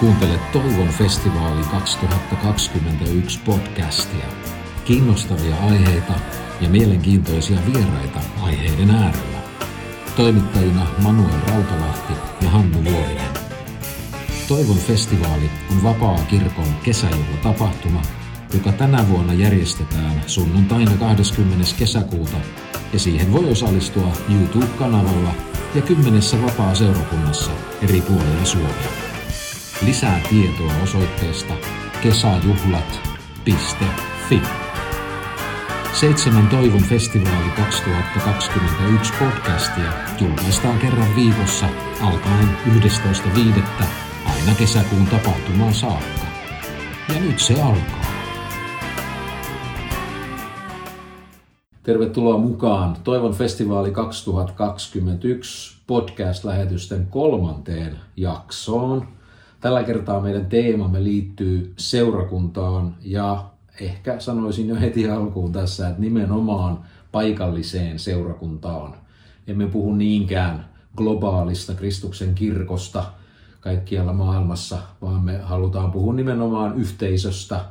Kuuntelet Toivon festivaali 2021 podcastia. Kiinnostavia aiheita ja mielenkiintoisia vieraita aiheiden äärellä. Toimittajina Manuel Rautalahti ja Hannu Vuorinen. Toivon festivaali on vapaa kirkon kesäjuhlatapahtuma, joka tänä vuonna järjestetään sunnuntaina 20. kesäkuuta ja siihen voi osallistua YouTube-kanavalla ja kymmenessä vapaa-seurakunnassa eri puolilla Suomea. Lisää tietoa osoitteesta kesäjuhlat.fi. Seitsemän Toivon festivaali 2021 podcastia julkaistaan kerran viikossa alkaen 11.5. aina kesäkuun tapahtumaan saakka. Ja nyt se alkaa. Tervetuloa mukaan Toivon festivaali 2021 podcast-lähetysten kolmanteen jaksoon. Tällä kertaa meidän teemamme liittyy seurakuntaan ja ehkä sanoisin jo heti alkuun tässä, että nimenomaan paikalliseen seurakuntaan. Emme puhu niinkään globaalista Kristuksen kirkosta kaikkialla maailmassa, vaan me halutaan puhua nimenomaan yhteisöstä,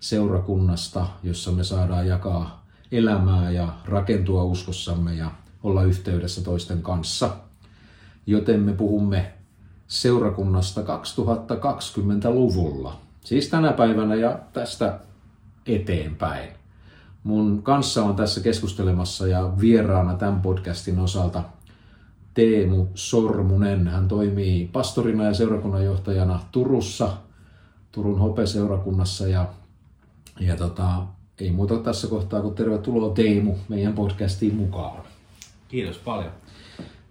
seurakunnasta, jossa me saadaan jakaa elämää ja rakentua uskossamme ja olla yhteydessä toisten kanssa. Joten me puhumme seurakunnasta 2020-luvulla. Siis tänä päivänä ja tästä eteenpäin. Mun kanssa on tässä keskustelemassa ja vieraana tämän podcastin osalta Teemu Sormunen. Hän toimii pastorina ja seurakunnanjohtajana Turussa, Turun Hope-seurakunnassa ja, ja tota, ei muuta tässä kohtaa kuin tervetuloa Teemu meidän podcastiin mukaan. Kiitos paljon.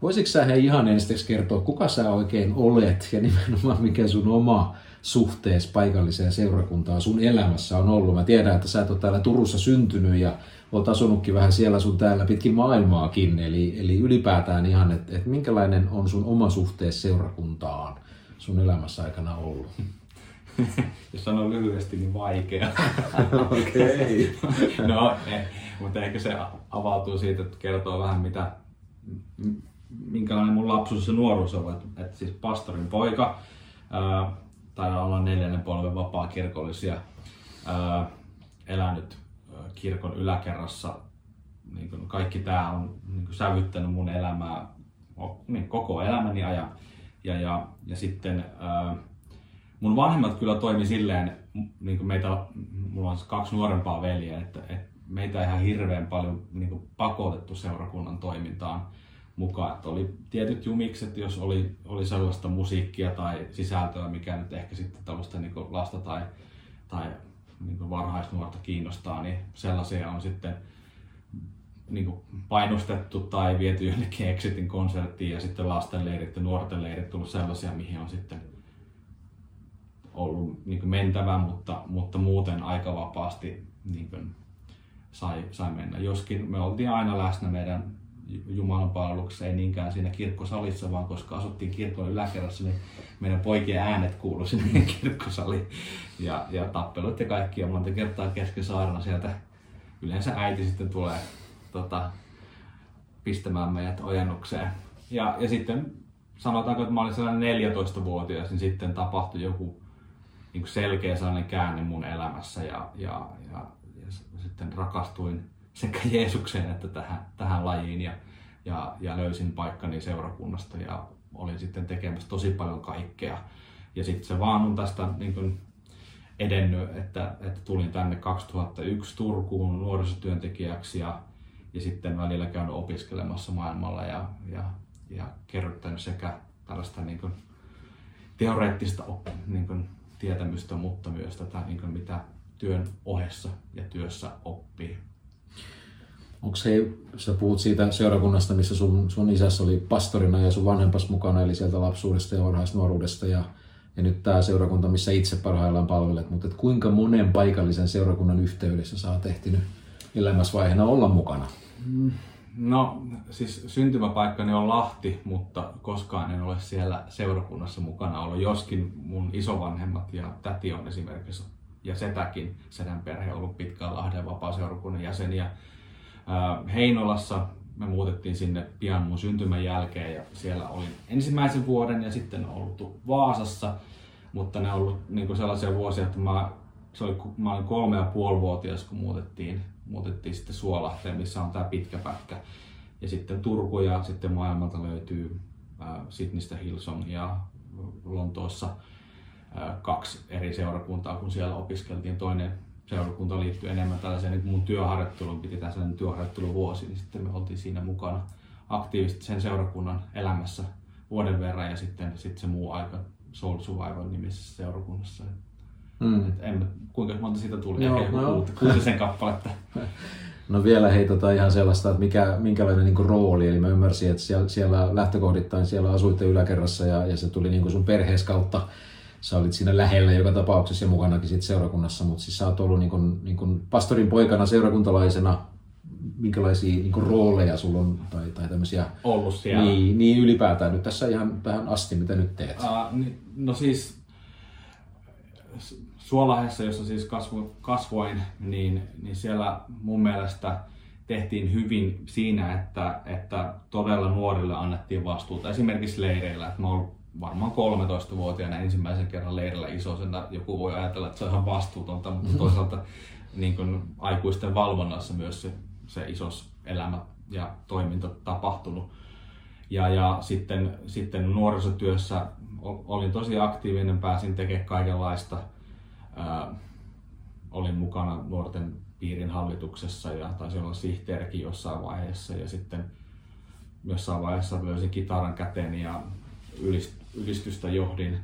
Voisitko sä hei ihan ensiksi kertoa, kuka sä oikein olet ja nimenomaan mikä sun oma suhteessa paikalliseen seurakuntaan sun elämässä on ollut? Mä tiedän, että sä et ole täällä Turussa syntynyt ja oot asunutkin vähän siellä sun täällä pitkin maailmaakin. Eli, eli ylipäätään ihan, että, että minkälainen on sun oma suhteessa seurakuntaan sun elämässä aikana ollut? Jos sanoo lyhyesti, niin vaikea. Okei. Okay. no, ei, mutta ehkä se avautuu siitä, että kertoo vähän mitä, minkälainen mun lapsuus ja nuoruus on. Että, että siis pastorin poika, ää, taidaa olla neljännen polven vapaa kirkollisia, ää, elänyt kirkon yläkerrassa. Niin kuin kaikki tämä on niin kuin sävyttänyt mun elämää niin koko elämäni ajan. Ja, ja, ja sitten ää, mun vanhemmat kyllä toimi silleen, niin kuin meitä, mulla on kaksi nuorempaa veljeä, että, että meitä ihan hirveän paljon niin kuin pakotettu seurakunnan toimintaan mukaan. Että oli tietyt jumikset, jos oli, oli sellaista musiikkia tai sisältöä, mikä nyt ehkä sitten tällaista niin lasta tai, tai niin varhaisnuorta kiinnostaa, niin sellaisia on sitten niin painostettu tai viety jonnekin Exitin konserttiin ja sitten lastenleirit ja nuorten leirit tullut sellaisia, mihin on sitten ollut niin mentävä, mutta, mutta muuten aika vapaasti niin sai, sai mennä. Joskin me oltiin aina läsnä meidän Jumalan palveluksessa, ei niinkään siinä kirkkosalissa, vaan koska asuttiin kirkon yläkerrassa, niin meidän poikien äänet kuului sinne kirkkosaliin. Ja, ja tappelut ja kaikki, ja monta kertaa kesken saarna sieltä yleensä äiti sitten tulee tota, pistämään meidät ojennukseen. Ja, ja sitten sanotaanko, että mä olin sellainen 14-vuotias, niin sitten tapahtui joku niin selkeä sellainen käänne mun elämässä ja, ja, ja, ja sitten rakastuin sekä Jeesukseen että tähän, tähän lajiin ja, ja, ja löysin paikkani seurakunnasta ja olin sitten tekemässä tosi paljon kaikkea. Ja sitten se vaan on tästä niin kuin edennyt, että, että tulin tänne 2001 Turkuun nuorisotyöntekijäksi ja, ja sitten välillä käynyt opiskelemassa maailmalla ja, ja, ja kerryttänyt sekä tällaista niin kuin teoreettista niin kuin tietämystä, mutta myös tätä, niin kuin mitä työn ohessa ja työssä oppii. Onko se, sä puhut siitä seurakunnasta, missä sun, sun isässä oli pastorina ja sun vanhempas mukana, eli sieltä lapsuudesta ja varhaisnuoruudesta ja, ja nyt tämä seurakunta, missä itse parhaillaan palvelet, mutta et kuinka monen paikallisen seurakunnan yhteydessä sä oot ehtinyt elämäsvaiheena olla mukana? Mm. No siis syntymäpaikkani on Lahti, mutta koskaan en ole siellä seurakunnassa mukana ollut. Joskin mun isovanhemmat ja täti on esimerkiksi ja setäkin, sedän perhe on ollut pitkään Lahden vapaa-seurakunnan jäseniä. Heinolassa me muutettiin sinne pian mun syntymän jälkeen ja siellä olin ensimmäisen vuoden ja sitten ollut Vaasassa mutta ne on ollut niin sellaisia vuosia, että mä, se oli, mä olin kolme ja puoli vuotias, kun muutettiin, muutettiin sitten Suolahteen, missä on tämä pitkä pätkä. Ja sitten Turku ja sitten maailmalta löytyy äh, Sydneystä Hillsong ja Lontoossa kaksi eri seurakuntaa, kun siellä opiskeltiin. Toinen seurakunta liittyy enemmän tällaiseen, niin mun työharjoitteluun piti tässä työharjoitteluvuosi, niin sitten me oltiin siinä mukana aktiivisesti sen seurakunnan elämässä vuoden verran ja sitten, sitten se muu aika Soul Survivor nimisessä seurakunnassa. Mm. Et en, kuinka monta siitä tuli? Joo, Ehkä no. kuutisen kappaletta. No vielä hei tota ihan sellaista, että mikä, minkälainen niin rooli, eli mä ymmärsin, että siellä, siellä lähtökohdittain siellä asuitte yläkerrassa ja, ja se tuli niin sun perhees kautta. Sä olit siinä lähellä joka tapauksessa ja mukanakin sit seurakunnassa, mutta siis sä oot ollut niin kuin, niin kuin pastorin poikana, seurakuntalaisena, minkälaisia niin kuin rooleja sulla on tai, tai tämmöisiä ollut siellä. Niin, niin ylipäätään nyt tässä ihan tähän asti, mitä nyt teet? Uh, no siis Suolahdessa, jossa siis kasvu, kasvoin, niin, niin siellä mun mielestä tehtiin hyvin siinä, että, että todella nuorille annettiin vastuuta. Esimerkiksi leireillä, että mä oon varmaan 13-vuotiaana ensimmäisen kerran leirillä isosena. Joku voi ajatella, että se on ihan vastuutonta, mutta mm-hmm. toisaalta niin kuin aikuisten valvonnassa myös se, se isos elämä ja toiminta tapahtunut. Ja, ja sitten, sitten nuorisotyössä olin tosi aktiivinen, pääsin tekemään kaikenlaista – ää, olin mukana nuorten piirin hallituksessa ja taisin olla sihteerikin jossain vaiheessa ja sitten jossain vaiheessa löysin kitaran käteen ja ylistystä johdin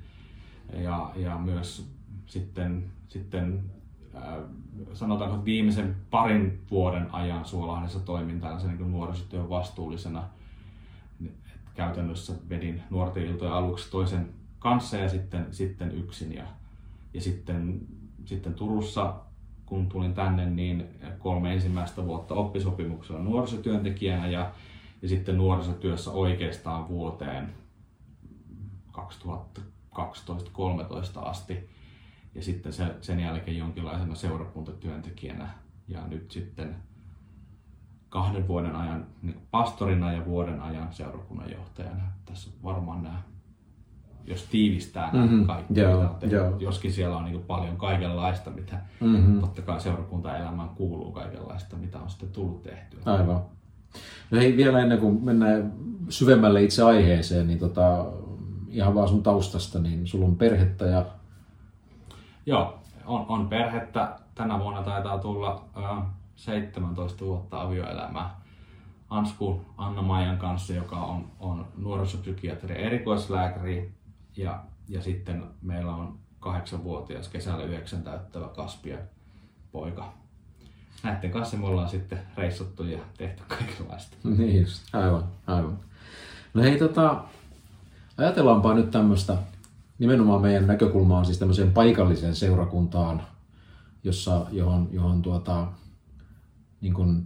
ja, ja myös sitten, sitten sanotaanko viimeisen parin vuoden ajan Suolahdessa toimin tällaisen niin nuorisotyön vastuullisena. Käytännössä vedin nuorten iltojen aluksi toisen kanssa ja sitten, sitten yksin ja ja sitten, sitten Turussa, kun tulin tänne, niin kolme ensimmäistä vuotta oppisopimuksella nuorisotyöntekijänä ja, ja sitten nuorisotyössä oikeastaan vuoteen 2012-2013 asti. Ja sitten se, sen jälkeen jonkinlaisena seurakuntatyöntekijänä ja nyt sitten kahden vuoden ajan niin pastorina ja vuoden ajan seurakunnan johtajana. Tässä varmaan nämä jos tiivistää mm-hmm. kaikki, joo, mitä on tehty. Joo. Joskin siellä on niin paljon kaikenlaista, mitä mm-hmm. totta kai seurakuntaelämään kuuluu kaikenlaista, mitä on sitten tullut tehtyä. Aivan. No hei, vielä ennen kuin mennään syvemmälle itse aiheeseen, niin tota, ihan vaan sun taustasta, niin sulla on perhettä ja... Joo, on, on perhettä. Tänä vuonna taitaa tulla ö, 17 vuotta avioelämää. Ansku Anna-Maijan kanssa, joka on, on nuorisopsykiatri erikoislääkäri ja, ja sitten meillä on kahdeksanvuotias kesällä yhdeksän täyttävä Kaspia poika. Näiden kanssa me ollaan sitten reissuttu ja tehty kaikenlaista. Niin just, aivan, aivan. No hei tota, ajatellaanpa nyt tämmöistä, nimenomaan meidän näkökulma on siis tämmöiseen paikalliseen seurakuntaan, jossa, johon, johon tuota, niin kuin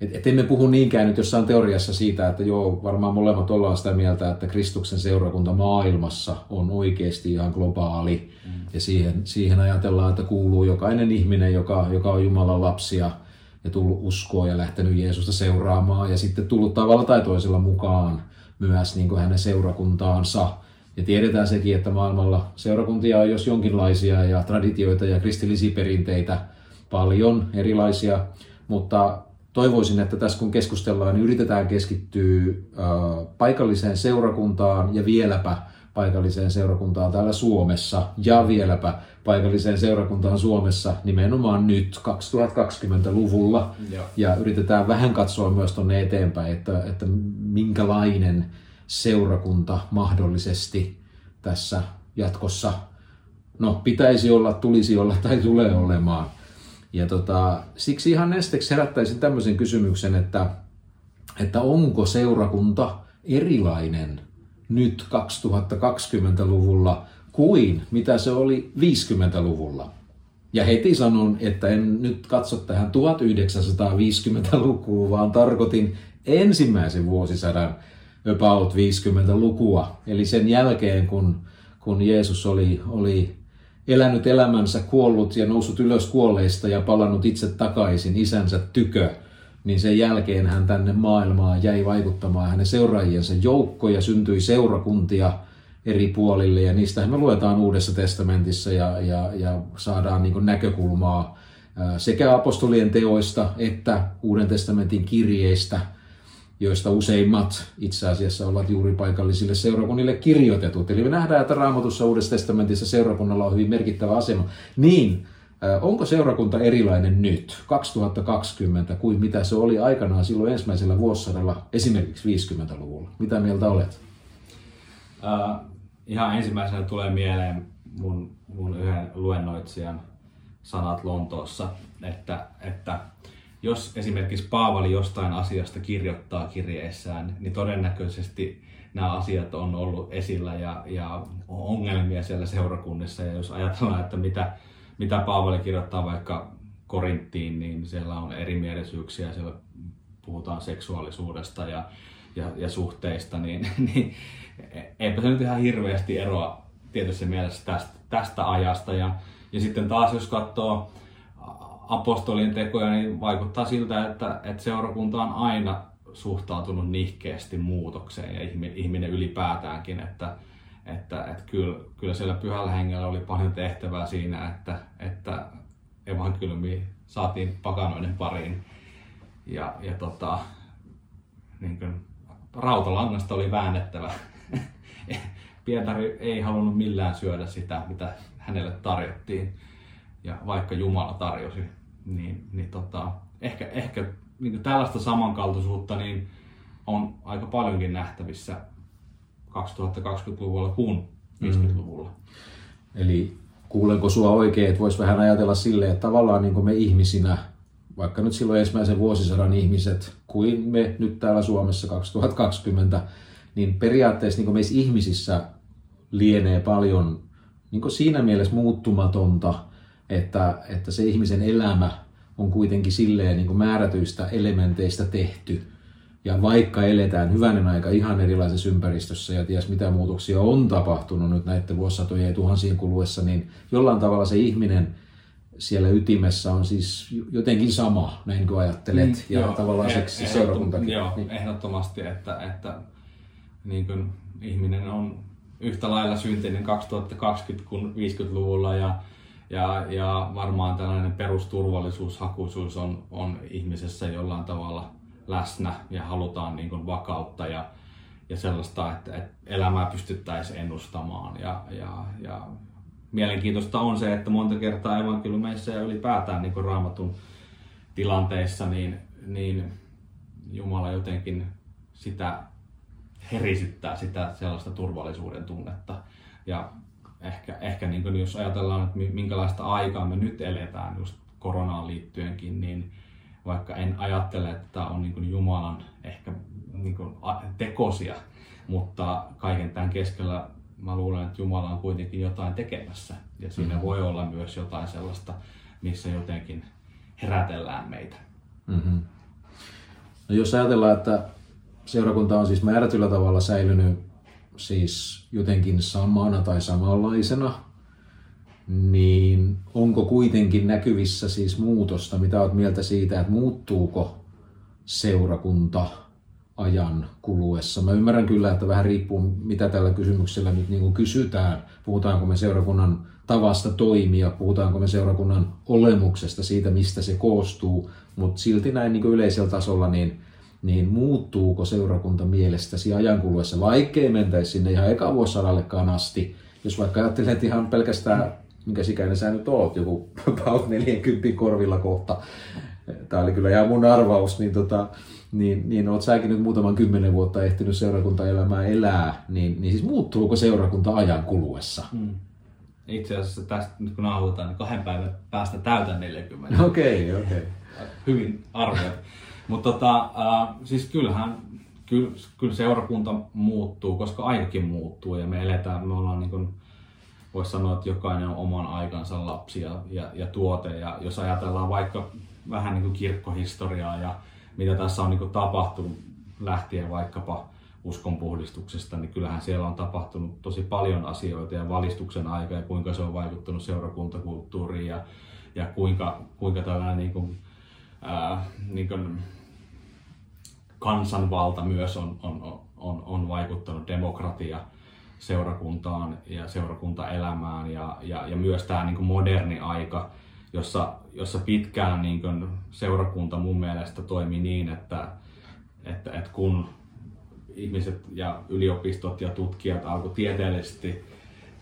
et, et emme puhu niinkään nyt jossain teoriassa siitä, että joo, varmaan molemmat ollaan sitä mieltä, että Kristuksen seurakunta maailmassa on oikeasti ihan globaali. Mm. Ja siihen, siihen ajatellaan, että kuuluu jokainen ihminen, joka, joka on Jumalan lapsia ja tullut uskoa ja lähtenyt Jeesusta seuraamaan ja sitten tullut tavalla tai toisella mukaan myös niin kuin hänen seurakuntaansa. Ja tiedetään sekin, että maailmalla seurakuntia on jos jonkinlaisia ja traditioita ja kristillisiä perinteitä paljon erilaisia, mutta toivoisin, että tässä kun keskustellaan, niin yritetään keskittyä paikalliseen seurakuntaan ja vieläpä paikalliseen seurakuntaan täällä Suomessa ja vieläpä paikalliseen seurakuntaan Suomessa nimenomaan nyt 2020-luvulla. Joo. Ja yritetään vähän katsoa myös tuonne eteenpäin, että, että minkälainen seurakunta mahdollisesti tässä jatkossa no, pitäisi olla, tulisi olla tai tulee olemaan. Ja tota, siksi ihan nesteksi herättäisin tämmöisen kysymyksen, että, että onko seurakunta erilainen nyt 2020-luvulla kuin mitä se oli 50-luvulla. Ja heti sanon, että en nyt katso tähän 1950-lukuun, vaan tarkoitin ensimmäisen vuosisadan about 50-lukua. Eli sen jälkeen, kun, kun Jeesus oli, oli elänyt elämänsä, kuollut ja noussut ylös kuolleista ja palannut itse takaisin isänsä tykö, niin sen jälkeen hän tänne maailmaan jäi vaikuttamaan hänen seuraajiensa joukko ja syntyi seurakuntia eri puolille ja niistä me luetaan Uudessa testamentissa ja, ja, ja saadaan niin näkökulmaa sekä apostolien teoista että Uuden testamentin kirjeistä, joista useimmat itse asiassa ovat juuri paikallisille seurakunnille kirjoitetut. Eli me nähdään, että Raamatussa Uudessa testamentissa seurakunnalla on hyvin merkittävä asema. Niin, onko seurakunta erilainen nyt, 2020, kuin mitä se oli aikanaan silloin ensimmäisellä vuosisadalla, esimerkiksi 50-luvulla? Mitä mieltä olet? Uh, ihan ensimmäisenä tulee mieleen mun, mun yhden luennoitsijan sanat Lontoossa, että, että jos esimerkiksi Paavali jostain asiasta kirjoittaa kirjeessään, niin todennäköisesti nämä asiat on ollut esillä ja, ja ongelmia siellä seurakunnissa. Ja jos ajatellaan, että mitä, mitä Paavali kirjoittaa vaikka Korinttiin, niin siellä on erimielisyyksiä, siellä puhutaan seksuaalisuudesta ja, ja, ja suhteista, niin, niin eipä se nyt ihan hirveästi eroa tietysti mielessä tästä, tästä ajasta. Ja, ja sitten taas jos katsoo apostolien tekoja, niin vaikuttaa siltä, että, että seurakunta on aina suhtautunut nihkeästi muutokseen ja ihminen ylipäätäänkin, että, että, että kyllä, kyllä siellä pyhällä hengellä oli paljon tehtävää siinä, että, että evankeliumi saatiin pakanoiden pariin ja, ja tota, niin kuin, rautalangasta oli väännettävä. Pietari ei halunnut millään syödä sitä, mitä hänelle tarjottiin. Ja vaikka Jumala tarjosi, niin, niin tota, ehkä, ehkä niin tällaista samankaltaisuutta niin on aika paljonkin nähtävissä 2020-luvulla kuin 50-luvulla. Mm. Eli kuulenko sua oikein, että voisi vähän ajatella silleen, että tavallaan niin me ihmisinä, vaikka nyt silloin ensimmäisen vuosisadan ihmiset, kuin me nyt täällä Suomessa 2020, niin periaatteessa niin meissä ihmisissä lienee paljon niin siinä mielessä muuttumatonta, että, että se ihmisen elämä on kuitenkin silleen niin määrätyistä elementeistä tehty. Ja vaikka eletään hyvänen aika ihan erilaisessa ympäristössä ja ties mitä muutoksia on tapahtunut nyt näiden vuosisatojen ja tuhansien kuluessa, niin jollain tavalla se ihminen siellä ytimessä on siis jotenkin sama, näin kuin ajattelet, mm, ja joo, tavallaan se eh, seurakuntakin. Joo, niin. ehdottomasti, että, että niin kuin ihminen on yhtä lailla syntynyt 2020 kuin 50-luvulla ja, ja, ja varmaan tällainen perusturvallisuushakuisuus on, on ihmisessä jollain tavalla läsnä ja halutaan niin kuin vakautta ja, ja sellaista, että, että elämää pystyttäisiin ennustamaan. Ja, ja, ja mielenkiintoista on se, että monta kertaa evankeliumeissa ja ylipäätään niin kuin raamatun tilanteissa, niin, niin Jumala jotenkin sitä herisyttää sitä sellaista turvallisuuden tunnetta. Ja ehkä, ehkä niin kuin jos ajatellaan, että minkälaista aikaa me nyt eletään just koronaan liittyenkin, niin vaikka en ajattele, että tämä on niin kuin Jumalan ehkä niin kuin tekosia, mutta kaiken tämän keskellä mä luulen, että Jumala on kuitenkin jotain tekemässä. Ja siinä mm-hmm. voi olla myös jotain sellaista, missä jotenkin herätellään meitä. Mm-hmm. No jos ajatellaan, että seurakunta on siis määrätyllä tavalla säilynyt siis jotenkin samana tai samanlaisena, niin onko kuitenkin näkyvissä siis muutosta? Mitä olet mieltä siitä, että muuttuuko seurakunta ajan kuluessa? Mä ymmärrän kyllä, että vähän riippuu mitä tällä kysymyksellä nyt niin kuin kysytään. Puhutaanko me seurakunnan tavasta toimia, puhutaanko me seurakunnan olemuksesta, siitä mistä se koostuu, mutta silti näin niin kuin yleisellä tasolla niin niin muuttuuko seurakunta mielestäsi ajan kuluessa, vaikkei mentäisi sinne ihan eka vuosisadallekaan asti. Jos vaikka ajattelet ihan pelkästään, minkä sikäinen sä nyt oot, joku about 40 korvilla kohta, tämä oli kyllä ihan mun arvaus, niin, tota, niin, niin oot säkin nyt muutaman kymmenen vuotta ehtinyt seurakuntaelämää elää, niin, niin siis muuttuuko seurakunta ajan kuluessa? Hmm. Itse asiassa tästä nyt kun nauhoitetaan, niin kahden päivän päästä täytän 40. Okei, okay, okei. Okay. Hyvin arvioit. Mutta tota, äh, siis kyllähän kyllä, kyllä seurakunta muuttuu, koska aikakin muuttuu ja me eletään, me ollaan niin kuin, voisi sanoa, että jokainen on oman aikansa lapsi ja, ja, ja tuote. Ja jos ajatellaan vaikka vähän niin kuin kirkkohistoriaa ja mitä tässä on niin kuin tapahtunut lähtien vaikkapa uskonpuhdistuksesta, niin kyllähän siellä on tapahtunut tosi paljon asioita ja valistuksen aika ja kuinka se on vaikuttanut seurakuntakulttuuriin ja, ja kuinka, kuinka tällainen niin kuin, ää, niin kuin kansanvalta myös on, on, on, on vaikuttanut, demokratia seurakuntaan ja seurakuntaelämään ja, ja, ja myös tämä niin moderni aika, jossa, jossa pitkään niin kuin seurakunta mun mielestä toimi niin, että, että, että kun ihmiset ja yliopistot ja tutkijat alkoi tieteellisesti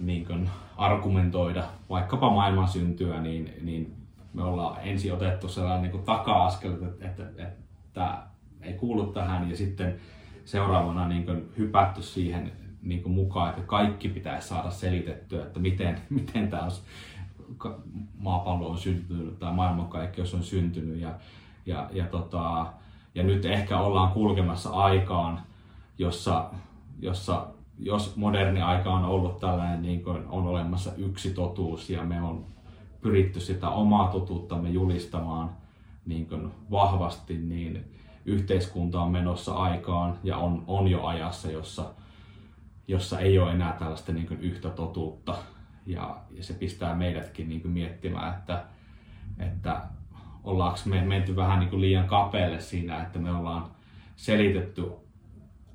niin kuin argumentoida vaikkapa maailman syntyä, niin, niin me ollaan ensin otettu sellainen niin kuin taka-askel, että, että, että, että ei kuulu tähän ja sitten seuraavana niin kuin hypätty siihen niin kuin mukaan, että kaikki pitäisi saada selitettyä, että miten, miten tämä maapallo on syntynyt tai maailmankaikkeus on syntynyt. Ja, ja, ja, tota, ja nyt ehkä ollaan kulkemassa aikaan, jossa, jossa jos moderni aika on ollut tällainen, niin kuin on olemassa yksi totuus ja me on pyritty sitä omaa totuuttamme julistamaan niin kuin vahvasti, niin yhteiskunta on menossa aikaan ja on, on jo ajassa, jossa, jossa ei ole enää tällaista niin yhtä totuutta. Ja, ja se pistää meidätkin niin miettimään, että, että ollaanko me menty vähän niin liian kapealle siinä, että me ollaan selitetty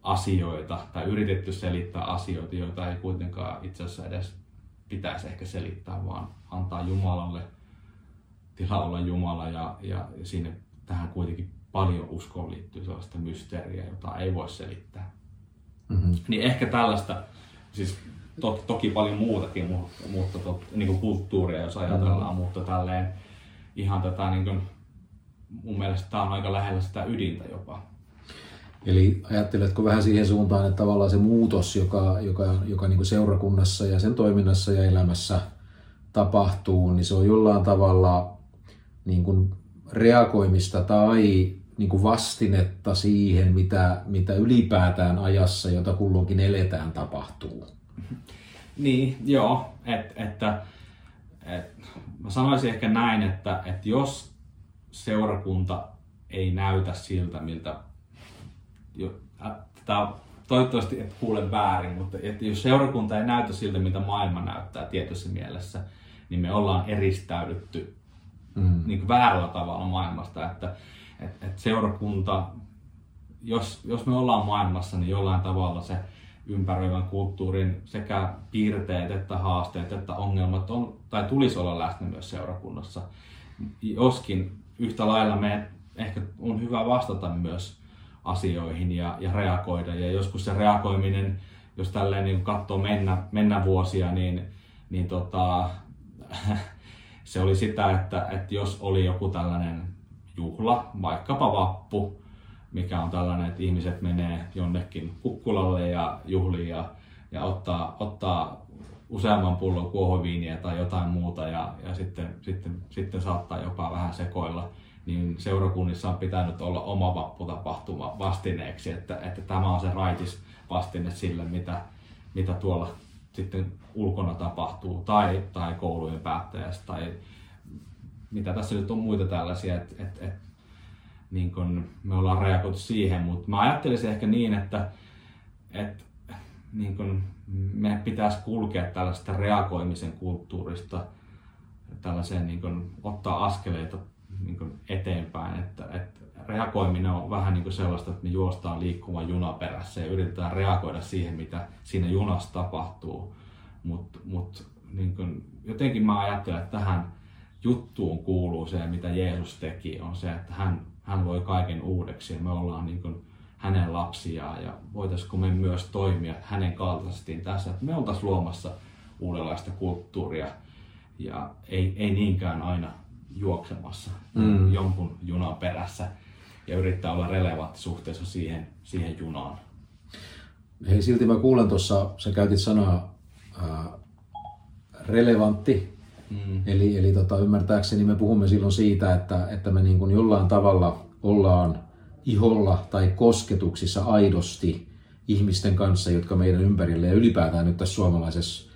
asioita tai yritetty selittää asioita, joita ei kuitenkaan itse asiassa edes pitäisi ehkä selittää, vaan antaa Jumalalle tila olla Jumala ja, ja siinä tähän kuitenkin paljon uskoon liittyy sellaista mysteeriä, jota ei voi selittää. Mm-hmm. Niin ehkä tällaista, siis to, toki paljon muutakin, mutta, mutta to, niin kuin kulttuuria jos ajatellaan, mm-hmm. mutta tälleen ihan tätä niin kuin, mun mielestä tämä on aika lähellä sitä ydintä jopa. Eli ajatteletko vähän siihen suuntaan, että tavallaan se muutos, joka, joka, joka niin kuin seurakunnassa ja sen toiminnassa ja elämässä tapahtuu, niin se on jollain tavalla niin kuin reagoimista tai niin kuin vastinetta siihen, mitä, mitä ylipäätään ajassa, jota kulloinkin eletään, tapahtuu. Niin, joo. Et, että, et, mä sanoisin ehkä näin, että, että jos seurakunta ei näytä siltä, miltä tämä toivottavasti et kuule väärin, mutta että jos seurakunta ei näytä siltä, mitä maailma näyttää tietyssä mielessä, niin me ollaan eristäydytty mm. niin kuin väärällä tavalla maailmasta. Että, et, et seurakunta, jos, jos me ollaan maailmassa, niin jollain tavalla se ympäröivän kulttuurin sekä piirteet että haasteet että ongelmat on, tai tulisi olla läsnä myös seurakunnassa. Joskin yhtä lailla me ehkä on hyvä vastata myös asioihin ja, ja reagoida. Ja joskus se reagoiminen, jos tälleen niin katsoo mennä, mennä vuosia, niin, niin tota, se oli sitä, että, että jos oli joku tällainen juhla, vaikkapa vappu, mikä on tällainen, että ihmiset menee jonnekin kukkulalle ja juhliin ja, ja ottaa, ottaa useamman pullon kuohoviiniä tai jotain muuta ja, ja sitten, sitten, sitten saattaa jopa vähän sekoilla. Niin seurakunnissa on pitänyt olla oma vapputapahtuma vastineeksi, että, että tämä on se raitis vastine sille, mitä, mitä tuolla sitten ulkona tapahtuu, tai, tai koulujen päättäjässä, tai mitä tässä nyt on muita tällaisia, että et, et, niin kun me ollaan reagoitu siihen, mutta mä ajattelisin ehkä niin, että et, niin kun me pitäisi kulkea tällaista reagoimisen kulttuurista tällaiseen niin kun, ottaa askeleita niin kuin eteenpäin. Että, että reagoiminen on vähän niin kuin sellaista, että me juostaan liikkuvan juna perässä ja yritetään reagoida siihen, mitä siinä junassa tapahtuu. Mutta mut, niin jotenkin mä ajattelen, että tähän juttuun kuuluu se, mitä Jeesus teki, on se, että hän, hän voi kaiken uudeksi ja me ollaan niin kuin hänen lapsiaan ja voitaisiko me myös toimia hänen kaltaisesti tässä, että me oltaisiin luomassa uudenlaista kulttuuria ja ei, ei niinkään aina juoksemassa mm. jonkun junan perässä ja yrittää olla relevantti suhteessa siihen, siihen junaan. Hei, silti mä kuulen tuossa, sä käytit sanaa ää, relevantti, mm. eli, eli tota, ymmärtääkseni me puhumme silloin siitä, että, että me niin kuin jollain tavalla ollaan iholla tai kosketuksissa aidosti ihmisten kanssa, jotka meidän ympärille ja ylipäätään nyt tässä suomalaisessa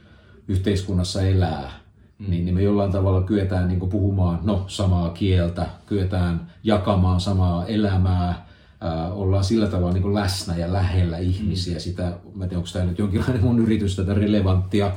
yhteiskunnassa elää mm. niin, niin me jollain tavalla kyetään niin puhumaan no, samaa kieltä, kyetään jakamaan samaa elämää, äh, ollaan sillä tavalla niin läsnä ja lähellä ihmisiä. Mm. Sitä, mä tiedän, onko tämä nyt jonkinlainen mun yritys tätä relevanttia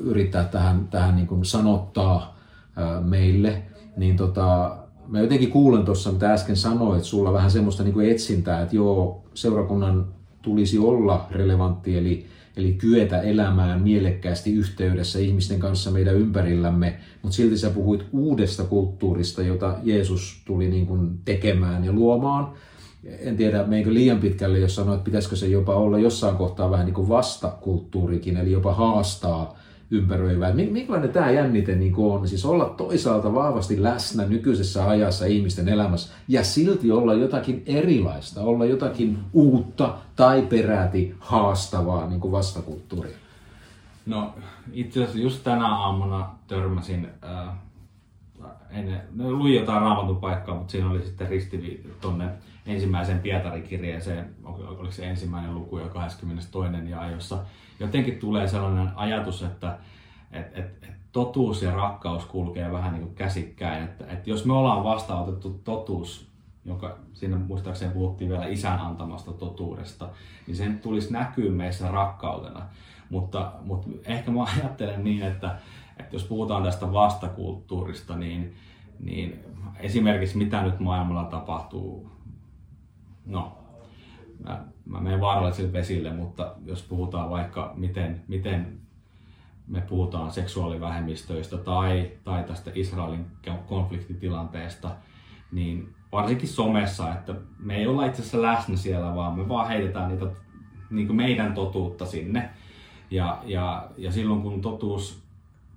yrittää tähän, tähän niin sanottaa äh, meille, niin tota, mä jotenkin kuulen tuossa, mitä äsken sanoit, sulla vähän semmoista niin etsintää, että joo, seurakunnan tulisi olla relevantti, eli eli kyetä elämään mielekkäästi yhteydessä ihmisten kanssa meidän ympärillämme, mutta silti sä puhuit uudesta kulttuurista, jota Jeesus tuli niin kuin tekemään ja luomaan. En tiedä, meinkö liian pitkälle, jos sanoit, että pitäisikö se jopa olla jossain kohtaa vähän niin kuin vastakulttuurikin, eli jopa haastaa ympäröivää. Minkälainen tämä jännite niin on? Siis olla toisaalta vahvasti läsnä nykyisessä ajassa ihmisten elämässä ja silti olla jotakin erilaista, olla jotakin uutta tai peräti haastavaa niin kuin vastakulttuuria. No itse asiassa just tänä aamuna törmäsin, äh, en, no, luin jotain raamatun paikkaa, mutta siinä oli sitten ristivi tuonne ensimmäiseen Pietarin kirjeeseen, oliko se ensimmäinen luku ja 22. ja jossa jotenkin tulee sellainen ajatus, että et, et, et totuus ja rakkaus kulkee vähän niin kuin käsikkäin. Että, et jos me ollaan vastaanotettu totuus, joka siinä muistaakseni puhuttiin vielä isän antamasta totuudesta, niin sen tulisi näkyä meissä rakkautena. Mutta, mutta ehkä mä ajattelen niin, että, että jos puhutaan tästä vastakulttuurista, niin, niin esimerkiksi mitä nyt maailmalla tapahtuu, no mä, mä menen vaarallisille vesille, mutta jos puhutaan vaikka miten, miten me puhutaan seksuaalivähemmistöistä tai, tai tästä Israelin konfliktitilanteesta, niin varsinkin somessa, että me ei olla itse asiassa läsnä siellä, vaan me vaan heitetään niitä niin meidän totuutta sinne. Ja, ja, ja silloin kun totuus,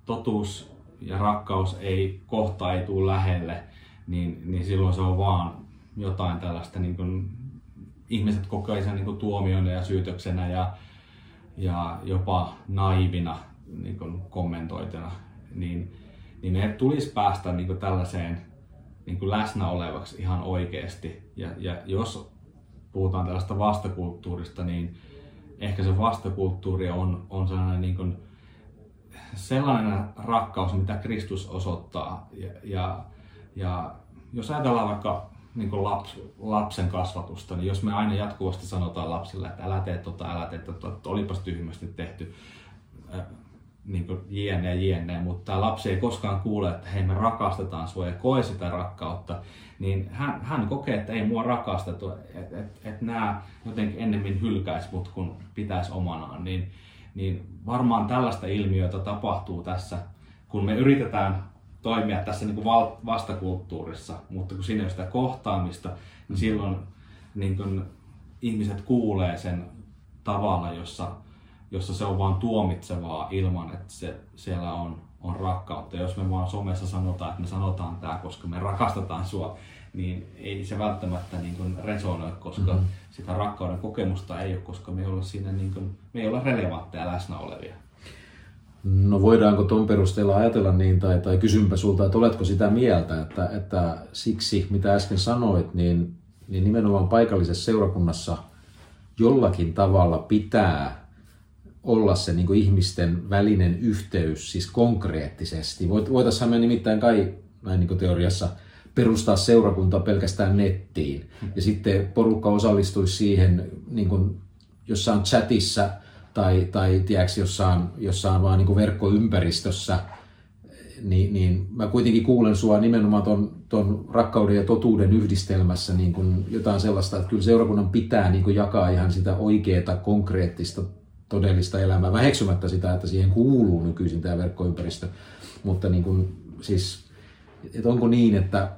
totuus ja rakkaus ei kohta ei tule lähelle, niin, niin silloin se on vaan jotain tällaista niin kuin ihmiset kokee sen niin tuomiona ja syytöksenä ja, ja jopa naivina niin kuin kommentoituna, niin, niin meidän tulisi päästä niin kuin tällaiseen niin kuin läsnä olevaksi ihan oikeasti. Ja, ja jos puhutaan tällaista vastakulttuurista, niin ehkä se vastakulttuuri on, on sellainen, niin kuin, sellainen rakkaus, mitä Kristus osoittaa. Ja, ja, ja jos ajatellaan vaikka niin kuin laps, lapsen kasvatusta, niin jos me aina jatkuvasti sanotaan lapsille, että älä tee tota, älä tee tota, että olipas tyhmästi tehty, äh, niin kuin jne, jne, mutta tämä lapsi ei koskaan kuule, että hei me rakastetaan sua ja koe sitä rakkautta, niin hän, hän kokee, että ei mua rakastettu, että et, et nämä jotenkin ennemmin hylkäisi mut kun pitäisi omanaan, niin, niin varmaan tällaista ilmiötä tapahtuu tässä, kun me yritetään toimia tässä niin kuin vastakulttuurissa, mutta kun siinä ei ole sitä kohtaamista, niin silloin niin kuin ihmiset kuulee sen tavalla, jossa, jossa se on vain tuomitsevaa ilman, että se, siellä on, on rakkautta. Jos me vaan somessa sanotaan, että me sanotaan tämä, koska me rakastetaan sua, niin ei se välttämättä niin kuin resonoi, koska mm-hmm. sitä rakkauden kokemusta ei ole, koska me ei olla siinä niin kuin, me ei olla relevantteja läsnä olevia. No voidaanko tuon perusteella ajatella niin, tai, tai kysynpä sulta, että oletko sitä mieltä, että, että siksi mitä äsken sanoit, niin, niin nimenomaan paikallisessa seurakunnassa jollakin tavalla pitää olla se niin ihmisten välinen yhteys, siis konkreettisesti. Voitaisiin me nimittäin kai näin niin teoriassa perustaa seurakunta pelkästään nettiin. Ja sitten porukka osallistuisi siihen niin kuin jossain chatissa – tai, tai tiedätkö, jossain, jossain vaan niin verkkoympäristössä, niin, niin mä kuitenkin kuulen sua nimenomaan ton, ton rakkauden ja totuuden yhdistelmässä niin kuin jotain sellaista, että kyllä seurakunnan pitää niin kuin jakaa ihan sitä oikeaa, konkreettista, todellista elämää, väheksymättä sitä, että siihen kuuluu nykyisin tämä verkkoympäristö. Mutta niin kuin, siis, että onko niin, että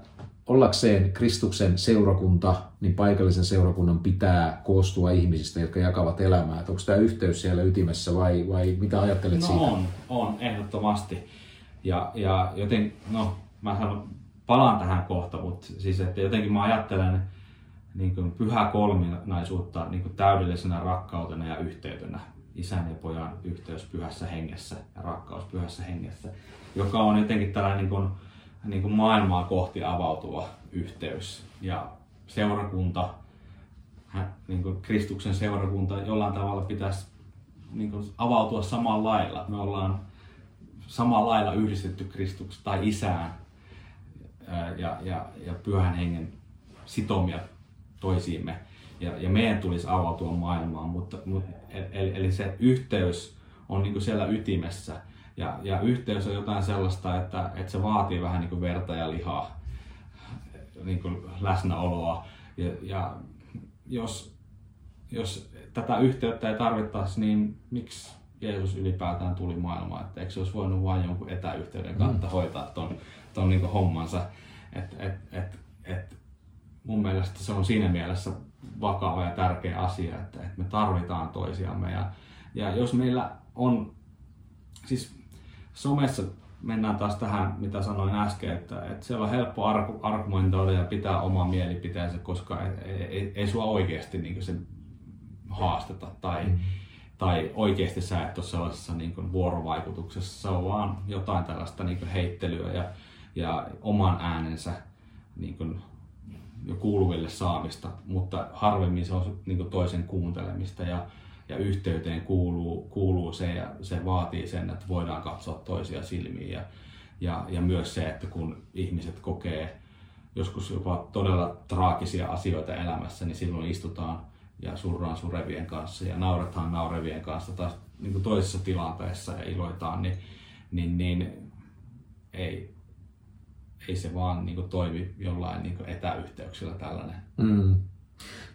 ollakseen Kristuksen seurakunta, niin paikallisen seurakunnan pitää koostua ihmisistä, jotka jakavat elämää. Että onko tämä yhteys siellä ytimessä vai, vai mitä ajattelet no siitä? on, on, ehdottomasti. Ja, ja joten, no, mä palaan tähän kohta, mutta siis että jotenkin mä ajattelen niin kuin pyhää kolminaisuutta niin kuin täydellisenä rakkautena ja yhteytenä. Isän ja pojan yhteys pyhässä hengessä ja rakkaus pyhässä hengessä, joka on jotenkin tällainen niin kuin, niin kuin maailmaa kohti avautuva yhteys. Ja seurakunta, niin kuin Kristuksen seurakunta jollain tavalla pitäisi niin kuin avautua samalla lailla. Me ollaan samalla lailla yhdistetty Kristuksen tai Isään ja, ja, ja pyhän hengen sitomia toisiimme. Ja, ja meidän tulisi avautua maailmaan, mutta, mutta eli, eli se yhteys on niin kuin siellä ytimessä ja, ja yhteys on jotain sellaista, että, että se vaatii vähän niin kuin verta ja lihaa, niin kuin läsnäoloa. Ja, ja jos, jos tätä yhteyttä ei tarvittaisi, niin miksi Jeesus ylipäätään tuli maailmaan? Että eikö se olisi voinut vain jonkun etäyhteyden kautta mm. hoitaa ton, ton niin hommansa? Et, et, et, et, mun mielestä se on siinä mielessä vakava ja tärkeä asia, että, että me tarvitaan toisiamme. Ja, ja jos meillä on, siis somessa mennään taas tähän, mitä sanoin äsken, että, että siellä on helppo argumentoida ja pitää oma mielipiteensä, koska ei, ei, ei sua oikeasti niin se haasteta tai, mm. tai oikeasti sä et ole sellaisessa niin kuin vuorovaikutuksessa. Se on vaan jotain tällaista niin kuin heittelyä ja, ja oman äänensä niin kuin jo kuuluville saamista, mutta harvemmin se on niin kuin toisen kuuntelemista ja, ja yhteyteen kuuluu, kuuluu se ja se vaatii sen, että voidaan katsoa toisia silmiin ja, ja, ja myös se, että kun ihmiset kokee joskus jopa todella traagisia asioita elämässä, niin silloin istutaan ja surraan surevien kanssa ja nauretaan naurevien kanssa taas niin kuin toisessa tilanteessa ja iloitaan, niin, niin, niin ei, ei se vaan niin kuin, toimi jollain niin kuin etäyhteyksillä tällainen. Mm.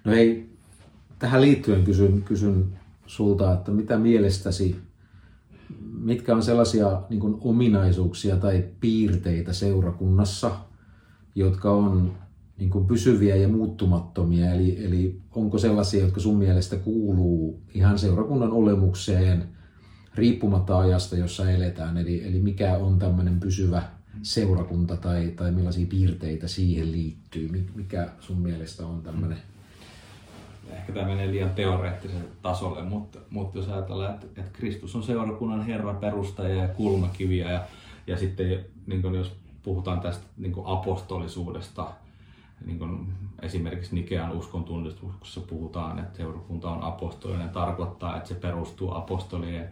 No ei, tähän liittyen kysyn, kysyn sulta, että mitä mielestäsi, mitkä on sellaisia niin kuin, ominaisuuksia tai piirteitä seurakunnassa, jotka on niin kuin pysyviä ja muuttumattomia, eli, eli onko sellaisia, jotka sun mielestä kuuluu ihan seurakunnan olemukseen riippumatta ajasta, jossa eletään, eli, eli mikä on tämmöinen pysyvä seurakunta tai, tai millaisia piirteitä siihen liittyy? Mikä sun mielestä on tämmöinen? Ehkä tämä menee liian teoreettiselle tasolle, mutta, mutta jos ajatellaan, että, että Kristus on seurakunnan Herra, perustaja ja kulmakiviä ja, ja sitten niin jos puhutaan tästä niin apostolisuudesta, niin kuin esimerkiksi Nikean uskon tunnistuksessa puhutaan, että seurakunta on apostolinen, tarkoittaa, että se perustuu apostolien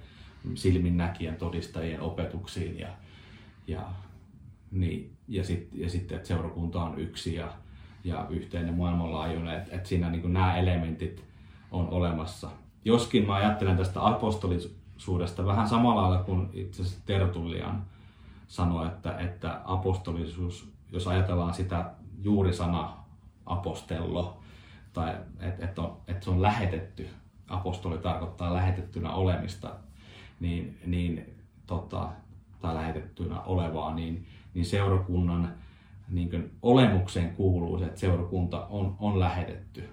silminnäkijän todistajien opetuksiin ja, ja niin, ja, sit, ja sitten, että seurakunta on yksi ja, ja yhteinen maailmanlaajuinen, että, että siinä niin nämä elementit on olemassa. Joskin mä ajattelen tästä apostolisuudesta vähän samalla lailla kuin itse asiassa Tertullian sanoi, että, että apostolisuus, jos ajatellaan sitä juuri sana apostello, tai että et et se on lähetetty, apostoli tarkoittaa lähetettynä olemista, niin, niin tota, tai lähetettynä olevaa, niin, niin seurakunnan niin kuin olemukseen kuuluu se, että seurakunta on, on lähetetty.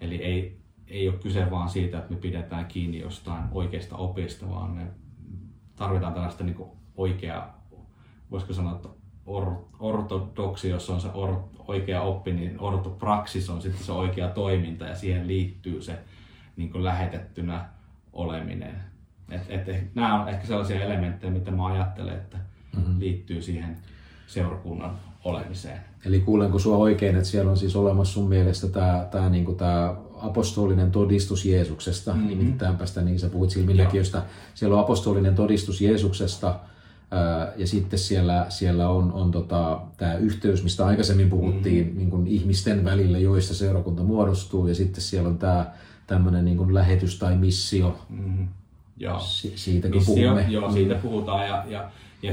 Eli ei, ei ole kyse vaan siitä, että me pidetään kiinni jostain oikeasta opista, vaan me tarvitaan tällaista niin oikeaa, voisiko sanoa, että or, ortodoksi, jos on se or, oikea oppi, niin ortopraksis on sitten se oikea toiminta ja siihen liittyy se niin lähetettynä oleminen. Et, et, nämä on ehkä sellaisia elementtejä, mitä mä ajattelen, että mm-hmm. liittyy siihen seurakunnan olemiseen. Eli kuulenko sua oikein, että siellä on siis olemassa sun mielestä tämä, tämä, niin kuin tämä apostolinen todistus Jeesuksesta, mm-hmm. nimittäinpä sitä, niin sä puhut silminnäkijöstä. Siellä on apostolinen todistus Jeesuksesta, ja sitten siellä, siellä on, on tota, tämä yhteys, mistä aikaisemmin puhuttiin mm-hmm. niin kuin ihmisten välillä, joista seurakunta muodostuu, ja sitten siellä on tämä tämmöinen niin lähetys tai missio. Mm-hmm. Joo. Si- siitä kun missio, puhumme. Joo, siitä puhutaan, ja, ja, ja ja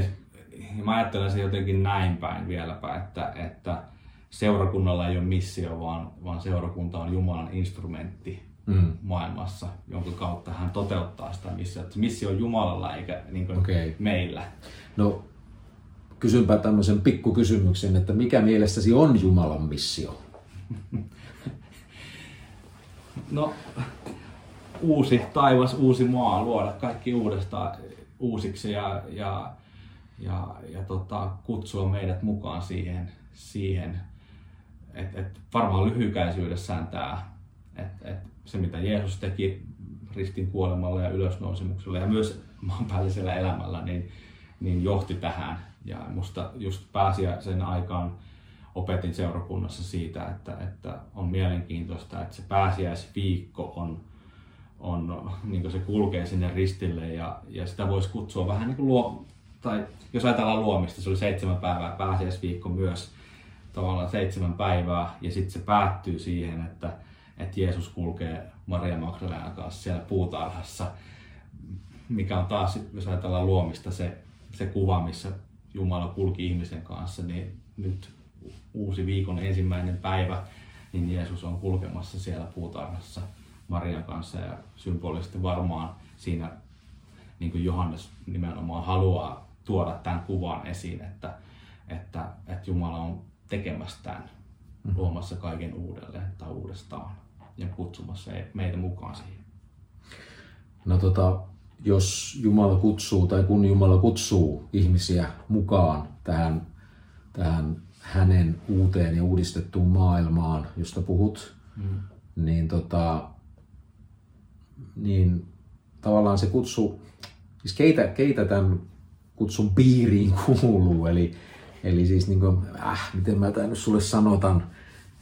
mä ajattelen se jotenkin näin päin vieläpä, että, että seurakunnalla ei ole missio, vaan, vaan seurakunta on Jumalan instrumentti mm. maailmassa, jonka kautta hän toteuttaa sitä missiota. Missio on Jumalalla eikä niin kuin okay. meillä. No, kysynpä tämmöisen pikkukysymyksen, että mikä mielestäsi on Jumalan missio? no, uusi taivas, uusi maa, luoda kaikki uudestaan uusiksi ja, ja ja, ja tota, kutsua meidät mukaan siihen, siihen että et varmaan lyhykäisyydessään tämä, että et se mitä Jeesus teki ristin kuolemalla ja ylösnousemuksella ja myös maanpäällisellä elämällä, niin, niin johti tähän. Ja musta just pääsiäisen aikaan opetin seurakunnassa siitä, että, että on mielenkiintoista, että se pääsiäisviikko on, on niin se kulkee sinne ristille ja, ja sitä voisi kutsua vähän niin kuin luo, tai jos ajatellaan luomista, se oli seitsemän päivää, pääsiäisviikko myös tavallaan seitsemän päivää, ja sitten se päättyy siihen, että, että Jeesus kulkee Maria Magdalena kanssa siellä puutarhassa, mikä on taas, jos ajatellaan luomista, se, se kuva, missä Jumala kulki ihmisen kanssa, niin nyt uusi viikon ensimmäinen päivä, niin Jeesus on kulkemassa siellä puutarhassa Marian kanssa ja symbolisesti varmaan siinä niin kuin Johannes nimenomaan haluaa tuoda tämän kuvan esiin, että, että, että Jumala on tekemässä tämän, mm-hmm. luomassa kaiken uudelleen tai uudestaan ja kutsumassa meitä mukaan siihen. No tota, jos Jumala kutsuu tai kun Jumala kutsuu ihmisiä mukaan tähän, tähän hänen uuteen ja uudistettuun maailmaan, josta puhut, mm. niin, tota, niin tavallaan se kutsu, siis keitä, keitä tämän kutsun piiriin kuuluu, eli, eli siis niin kuin, äh, miten mä tämän sulle sanotan,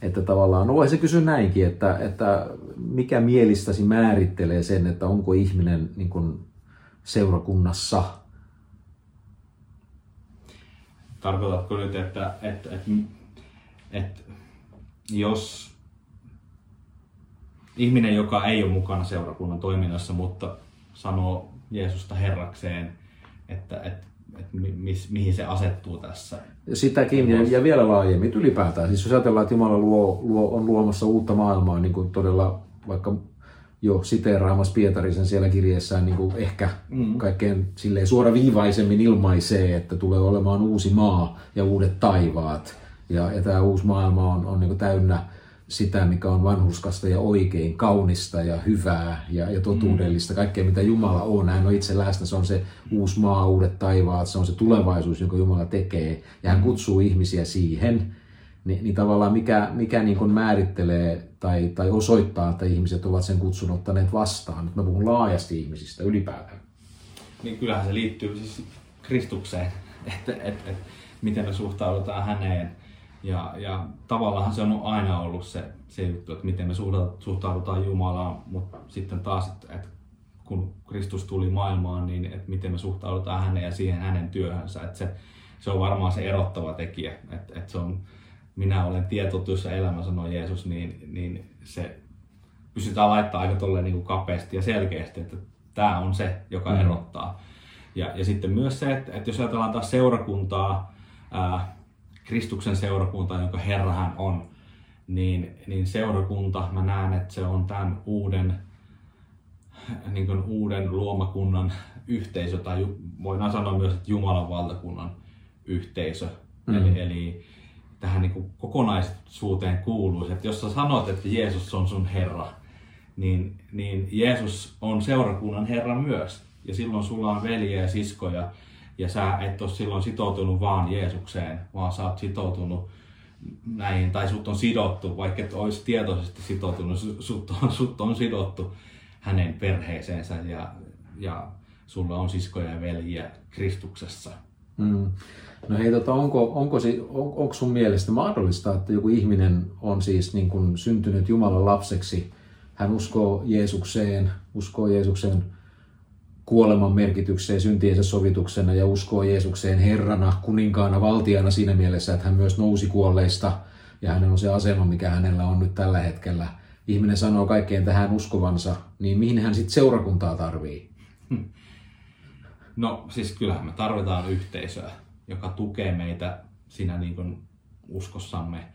että tavallaan, no se kysy näinkin, että, että mikä mielistäsi määrittelee sen, että onko ihminen niin kuin seurakunnassa? Tarkoitatko nyt, että, että, että, että jos ihminen, joka ei ole mukana seurakunnan toiminnassa, mutta sanoo Jeesusta Herrakseen, että, että, että mi, mihin se asettuu tässä. Sitäkin ja, ja vielä laajemmin ylipäätään. Siis jos ajatellaan, että Jumala luo, luo, on luomassa uutta maailmaa, niin kuin todella vaikka jo siteeraamassa Pietarisen siellä kirjeessään niin kuin ehkä mm. kaikkein silleen suoraviivaisemmin ilmaisee, että tulee olemaan uusi maa ja uudet taivaat. Ja, ja tämä uusi maailma on, on niin kuin täynnä sitä, mikä on vanhuskasta ja oikein, kaunista ja hyvää ja, ja totuudellista, mm. kaikkea mitä Jumala on. Hän on itse läsnä, se on se uusi maa, uudet taivaat, se on se tulevaisuus, jonka Jumala tekee. Ja hän kutsuu ihmisiä siihen. Ni, niin tavallaan mikä, mikä niin kuin määrittelee tai, tai osoittaa, että ihmiset ovat sen kutsun ottaneet vastaan. Nyt mä puhun laajasti ihmisistä ylipäätään. Niin kyllähän se liittyy siis Kristukseen, että et, et, miten me suhtaudutaan häneen ja, ja tavallaan se on aina ollut se, se juttu, että miten me suhtaudutaan Jumalaan, mutta sitten taas, että, että kun Kristus tuli maailmaan, niin että miten me suhtaudutaan häneen ja siihen hänen työhönsä. Että se, se on varmaan se erottava tekijä. Että, että se on, minä olen tietotuissa elämä, sanoi Jeesus, niin, niin se pystytään laittaa aika tolleen niin kuin kapeasti ja selkeästi, että tämä on se, joka mm. erottaa. Ja, ja sitten myös se, että, että jos ajatellaan taas seurakuntaa, ää, Kristuksen seurakunta, jonka Herra hän on, niin, niin seurakunta, mä näen, että se on tämän uuden, niin kuin uuden luomakunnan yhteisö, tai voidaan sanoa myös, että Jumalan valtakunnan yhteisö. Mm. Eli, eli tähän niin kuin kokonaisuuteen kuuluu, että jos sä sanot, että Jeesus on sun Herra, niin, niin Jeesus on seurakunnan Herra myös. Ja silloin sulla on veljiä ja siskoja, ja sä et ole silloin sitoutunut vaan Jeesukseen, vaan sä oot sitoutunut näihin, tai sut on sidottu, vaikka et olisi tietoisesti sitoutunut, sut on, sut on sidottu hänen perheeseensä ja, ja sulla on siskoja ja veljiä Kristuksessa. Mm. No hei, tota, onko, onko, on, onko sun mielestä mahdollista, että joku ihminen on siis niin kuin syntynyt Jumalan lapseksi, hän uskoo Jeesukseen, uskoo Jeesuksen kuoleman merkitykseen syntiensä sovituksena ja uskoo Jeesukseen Herrana, kuninkaana, valtiana siinä mielessä, että hän myös nousi kuolleista ja hänellä on se asema, mikä hänellä on nyt tällä hetkellä. Ihminen sanoo kaikkeen tähän uskovansa, niin mihin hän sitten seurakuntaa tarvii? No siis kyllähän me tarvitaan yhteisöä, joka tukee meitä siinä niin kuin uskossamme.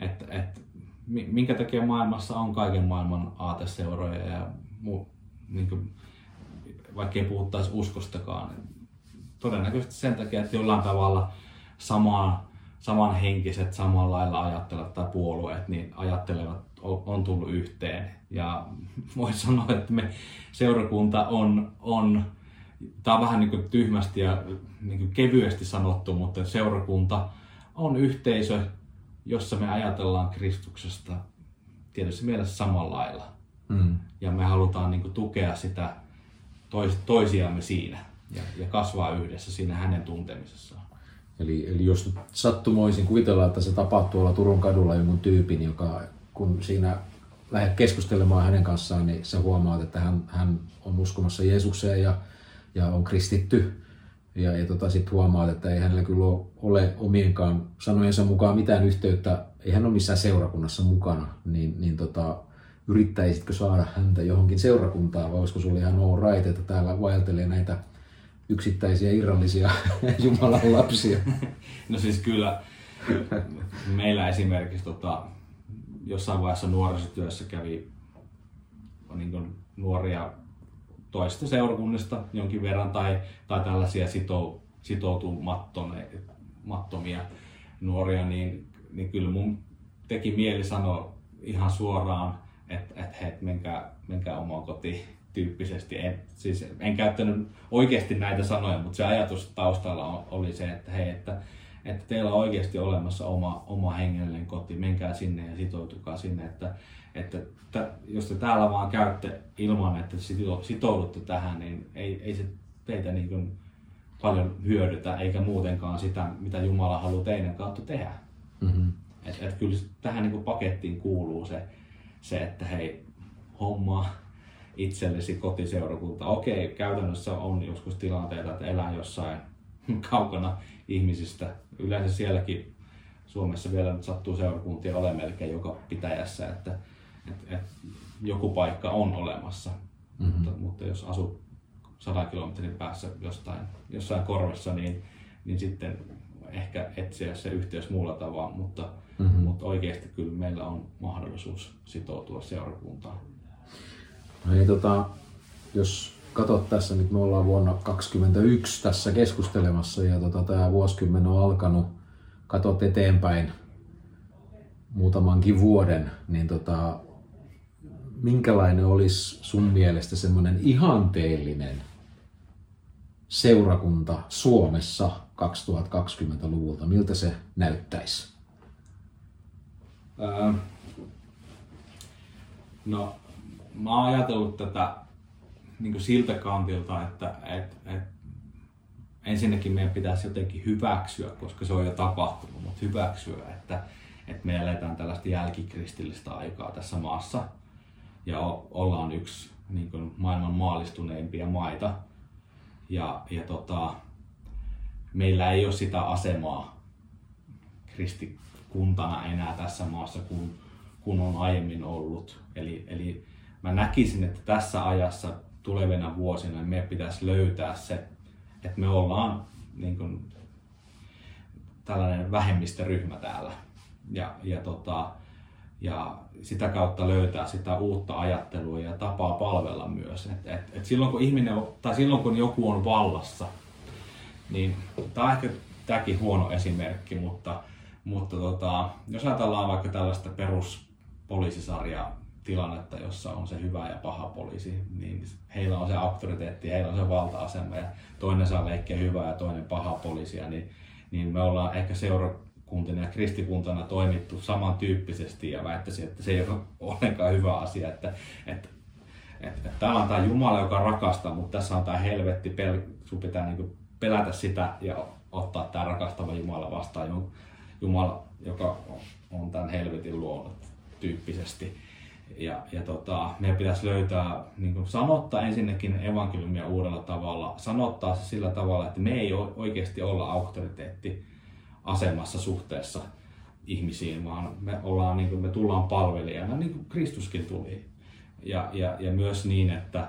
Että, et, minkä takia maailmassa on kaiken maailman aateseuroja ja muu, niin kuin, vaikka ei puhuttaisi uskostakaan. Todennäköisesti sen takia, että jollain tavalla samaan, samanhenkiset, samalla lailla ajattelevat tai puolueet, niin ajattelevat on tullut yhteen. Ja voisi sanoa, että me seurakunta on, on tämä on vähän niin kuin tyhmästi ja niin kuin kevyesti sanottu, mutta seurakunta on yhteisö, jossa me ajatellaan Kristuksesta tietysti mielessä samalla lailla. Mm. Ja me halutaan niin kuin tukea sitä tois, toisiamme siinä ja, ja kasvaa yhdessä siinä hänen tuntemisessaan. Eli, eli jos sattumoisin kuvitellaan, että se tapahtuu tuolla Turun kadulla jonkun tyypin, joka kun siinä lähdet keskustelemaan hänen kanssaan, niin sä huomaat, että hän, hän on uskomassa Jeesukseen ja, ja on kristitty. Ja, ja tota, sitten huomaat, että ei hänellä kyllä ole omienkaan sanojensa mukaan mitään yhteyttä, ei hän ole missään seurakunnassa mukana, niin, niin tota, yrittäisitkö saada häntä johonkin seurakuntaan vai olisiko sulla ihan all right, että täällä vaeltelee näitä yksittäisiä irrallisia Jumalan lapsia? No siis kyllä, meillä esimerkiksi tota, jossain vaiheessa nuorisotyössä kävi niin kuin nuoria toista seurakunnista jonkin verran tai, tai tällaisia sitou, sitoutumattomia nuoria, niin, niin kyllä mun teki mieli sanoa ihan suoraan, että et, et, menkää, menkää omaan kotiin tyyppisesti. En, siis en käyttänyt oikeasti näitä sanoja, mutta se ajatus taustalla oli se, että hei, että, että teillä on oikeasti olemassa oma, oma hengellinen koti, menkää sinne ja sitoutukaa sinne, että, että että jos te täällä vaan käytte ilman, että sitoudutte tähän, niin ei, ei se teitä niin kuin paljon hyödytä, eikä muutenkaan sitä, mitä Jumala haluaa teidän kautta tehdä. Mm-hmm. Et, et kyllä tähän niin kuin pakettiin kuuluu se, se, että hei, homma itsellesi kotiseurakunta. Okei, käytännössä on joskus tilanteita, että elää jossain kaukana ihmisistä. Yleensä sielläkin Suomessa vielä sattuu seurakuntia ole melkein joka pitäjässä, että et, et joku paikka on olemassa. Mm-hmm. Mutta, mutta jos asuu 100 kilometrin päässä jostain, jossain korvessa, niin, niin sitten ehkä etsiä se yhteys muulla tavalla, mutta, mm-hmm. mutta oikeasti kyllä meillä on mahdollisuus sitoutua seurakuntaan. No niin, tota, jos katsot tässä, nyt me ollaan vuonna 2021 tässä keskustelemassa ja tota, tämä vuosikymmen on alkanut, katsot eteenpäin muutamankin vuoden, niin tota, minkälainen olisi sun mielestä semmoinen ihanteellinen seurakunta Suomessa 2020-luvulta? Miltä se näyttäisi? Öö, no, mä oon ajatellut tätä niin siltä kantilta, että et, et, ensinnäkin meidän pitäisi jotenkin hyväksyä, koska se on jo tapahtunut, mutta hyväksyä, että, että me eletään tällaista jälkikristillistä aikaa tässä maassa ja ollaan yksi niin kuin maailman maallistuneimpia maita. Ja, ja tota, meillä ei ole sitä asemaa kristikuntana enää tässä maassa, kun, kun on aiemmin ollut. Eli, eli mä näkisin, että tässä ajassa tulevina vuosina meidän pitäisi löytää se, että me ollaan niin kuin, tällainen vähemmistöryhmä täällä. Ja, ja, tota, ja sitä kautta löytää sitä uutta ajattelua ja tapaa palvella myös. Et, et, et silloin kun ihminen tai silloin kun joku on vallassa, niin tämä on ehkä tämäkin huono esimerkki, mutta, mutta tota, jos ajatellaan vaikka tällaista peruspoliisisarjaa tilannetta, jossa on se hyvä ja paha poliisi, niin heillä on se auktoriteetti, heillä on se valta-asema ja toinen saa leikkiä hyvää ja toinen paha poliisia, niin, niin me ollaan ehkä seurakuntina ja kristikuntana toimittu samantyyppisesti ja väittäisin, että se ei ole ollenkaan hyvä asia, että, että, että, että täällä on tämä Jumala, joka rakastaa, mutta tässä on tämä helvetti, pel, sun pitää niin pelätä sitä ja ottaa tämä rakastava Jumala vastaan, Jumala, joka on tämän helvetin luonut tyyppisesti ja, ja tota, meidän pitäisi löytää, niin kuin sanottaa ensinnäkin evankeliumia uudella tavalla, sanottaa se sillä tavalla, että me ei oikeasti olla auktoriteetti asemassa suhteessa ihmisiin, vaan me, ollaan, niin kuin, me tullaan palvelijana, niin kuin Kristuskin tuli. Ja, ja, ja myös niin, että,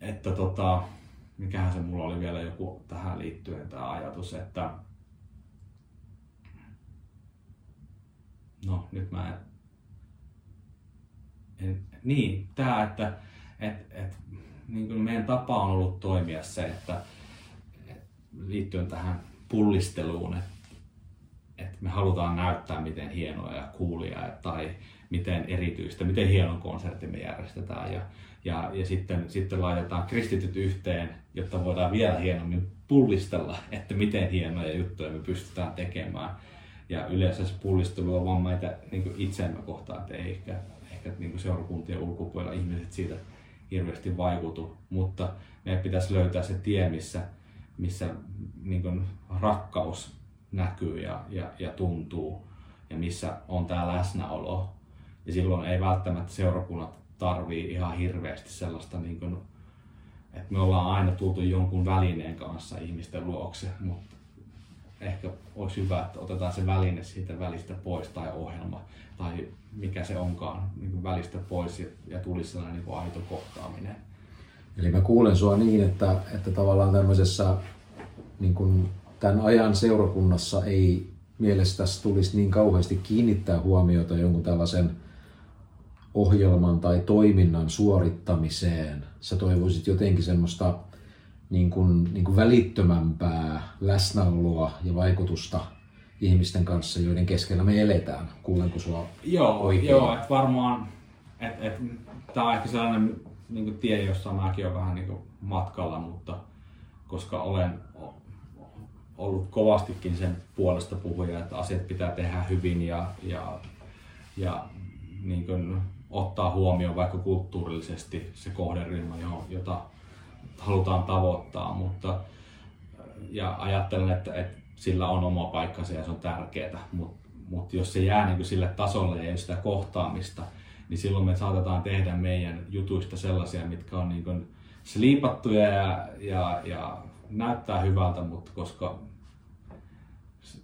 että tota, mikähän se mulla oli vielä joku tähän liittyen tämä ajatus, että no nyt mä en niin, tämä, että et, et, niin kuin meidän tapa on ollut toimia se, että et, liittyen tähän pullisteluun, että et me halutaan näyttää, miten hienoa ja kuulia tai miten erityistä, miten hienon konsertti me järjestetään. Ja, ja, ja sitten, sitten laitetaan kristityt yhteen, jotta voidaan vielä hienommin pullistella, että miten hienoja juttuja me pystytään tekemään. Ja yleensä se pullistelu on vaan meitä niin itseämme kohtaan, että ei ehkä ehkä niin seurakuntien ulkopuolella ihmiset siitä hirveästi vaikutu, mutta meidän pitäisi löytää se tie, missä, missä niin kuin rakkaus näkyy ja, ja, ja tuntuu ja missä on tämä läsnäolo. Ja silloin ei välttämättä seurakunnat tarvii ihan hirveästi sellaista, niin kuin, että me ollaan aina tultu jonkun välineen kanssa ihmisten luokse, mutta ehkä olisi hyvä, että otetaan se väline siitä välistä pois tai ohjelma tai mikä se onkaan niin välistä pois ja, ja tulisi sellainen niin aito kohtaaminen. Eli mä kuulen sua niin, että, että tavallaan tämmöisessä niin kuin tämän ajan seurakunnassa ei mielestäsi tulisi niin kauheasti kiinnittää huomiota jonkun tällaisen ohjelman tai toiminnan suorittamiseen sä toivoisit jotenkin semmoista niin kuin, niin kuin välittömämpää läsnäoloa ja vaikutusta ihmisten kanssa, joiden keskellä me eletään? Kuulenko sua Joo, oikein? joo että varmaan, että et, tämä on ehkä sellainen niin kuin tie, jossa mäkin olen vähän niin kuin matkalla, mutta koska olen ollut kovastikin sen puolesta puhuja, että asiat pitää tehdä hyvin ja, ja, ja niin kuin ottaa huomioon vaikka kulttuurillisesti se kohderyhmä, jota halutaan tavoittaa, mutta ja ajattelen, että, että sillä on oma paikkansa ja se on tärkeää, mutta mut jos se jää niin sille tasolle ja ei sitä kohtaamista, niin silloin me saatetaan tehdä meidän jutuista sellaisia, mitkä on niin sliipattuja ja, ja, ja näyttää hyvältä, mutta koska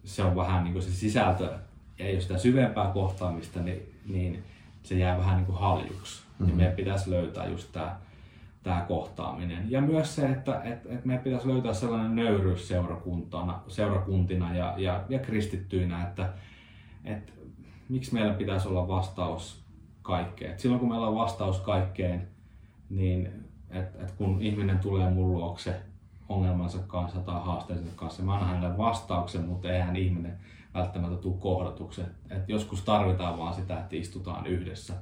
se on vähän niin kuin se sisältö ja ei ole sitä syvempää kohtaamista, niin, niin se jää vähän niin kuin haljuksi. Mm-hmm. Niin meidän pitäisi löytää just tämä tämä kohtaaminen. Ja myös se, että et, et meidän pitäisi löytää sellainen nöyryys seurakuntana, seurakuntina ja, ja, ja kristittyinä, että et, miksi meillä pitäisi olla vastaus kaikkeen. Et silloin kun meillä on vastaus kaikkeen, niin et, et kun ihminen tulee mun luokse ongelmansa kanssa tai haasteensa kanssa, mä annan hänelle vastauksen, mutta eihän ihminen välttämättä tule kohdatuksen. Et joskus tarvitaan vaan sitä, että istutaan yhdessä.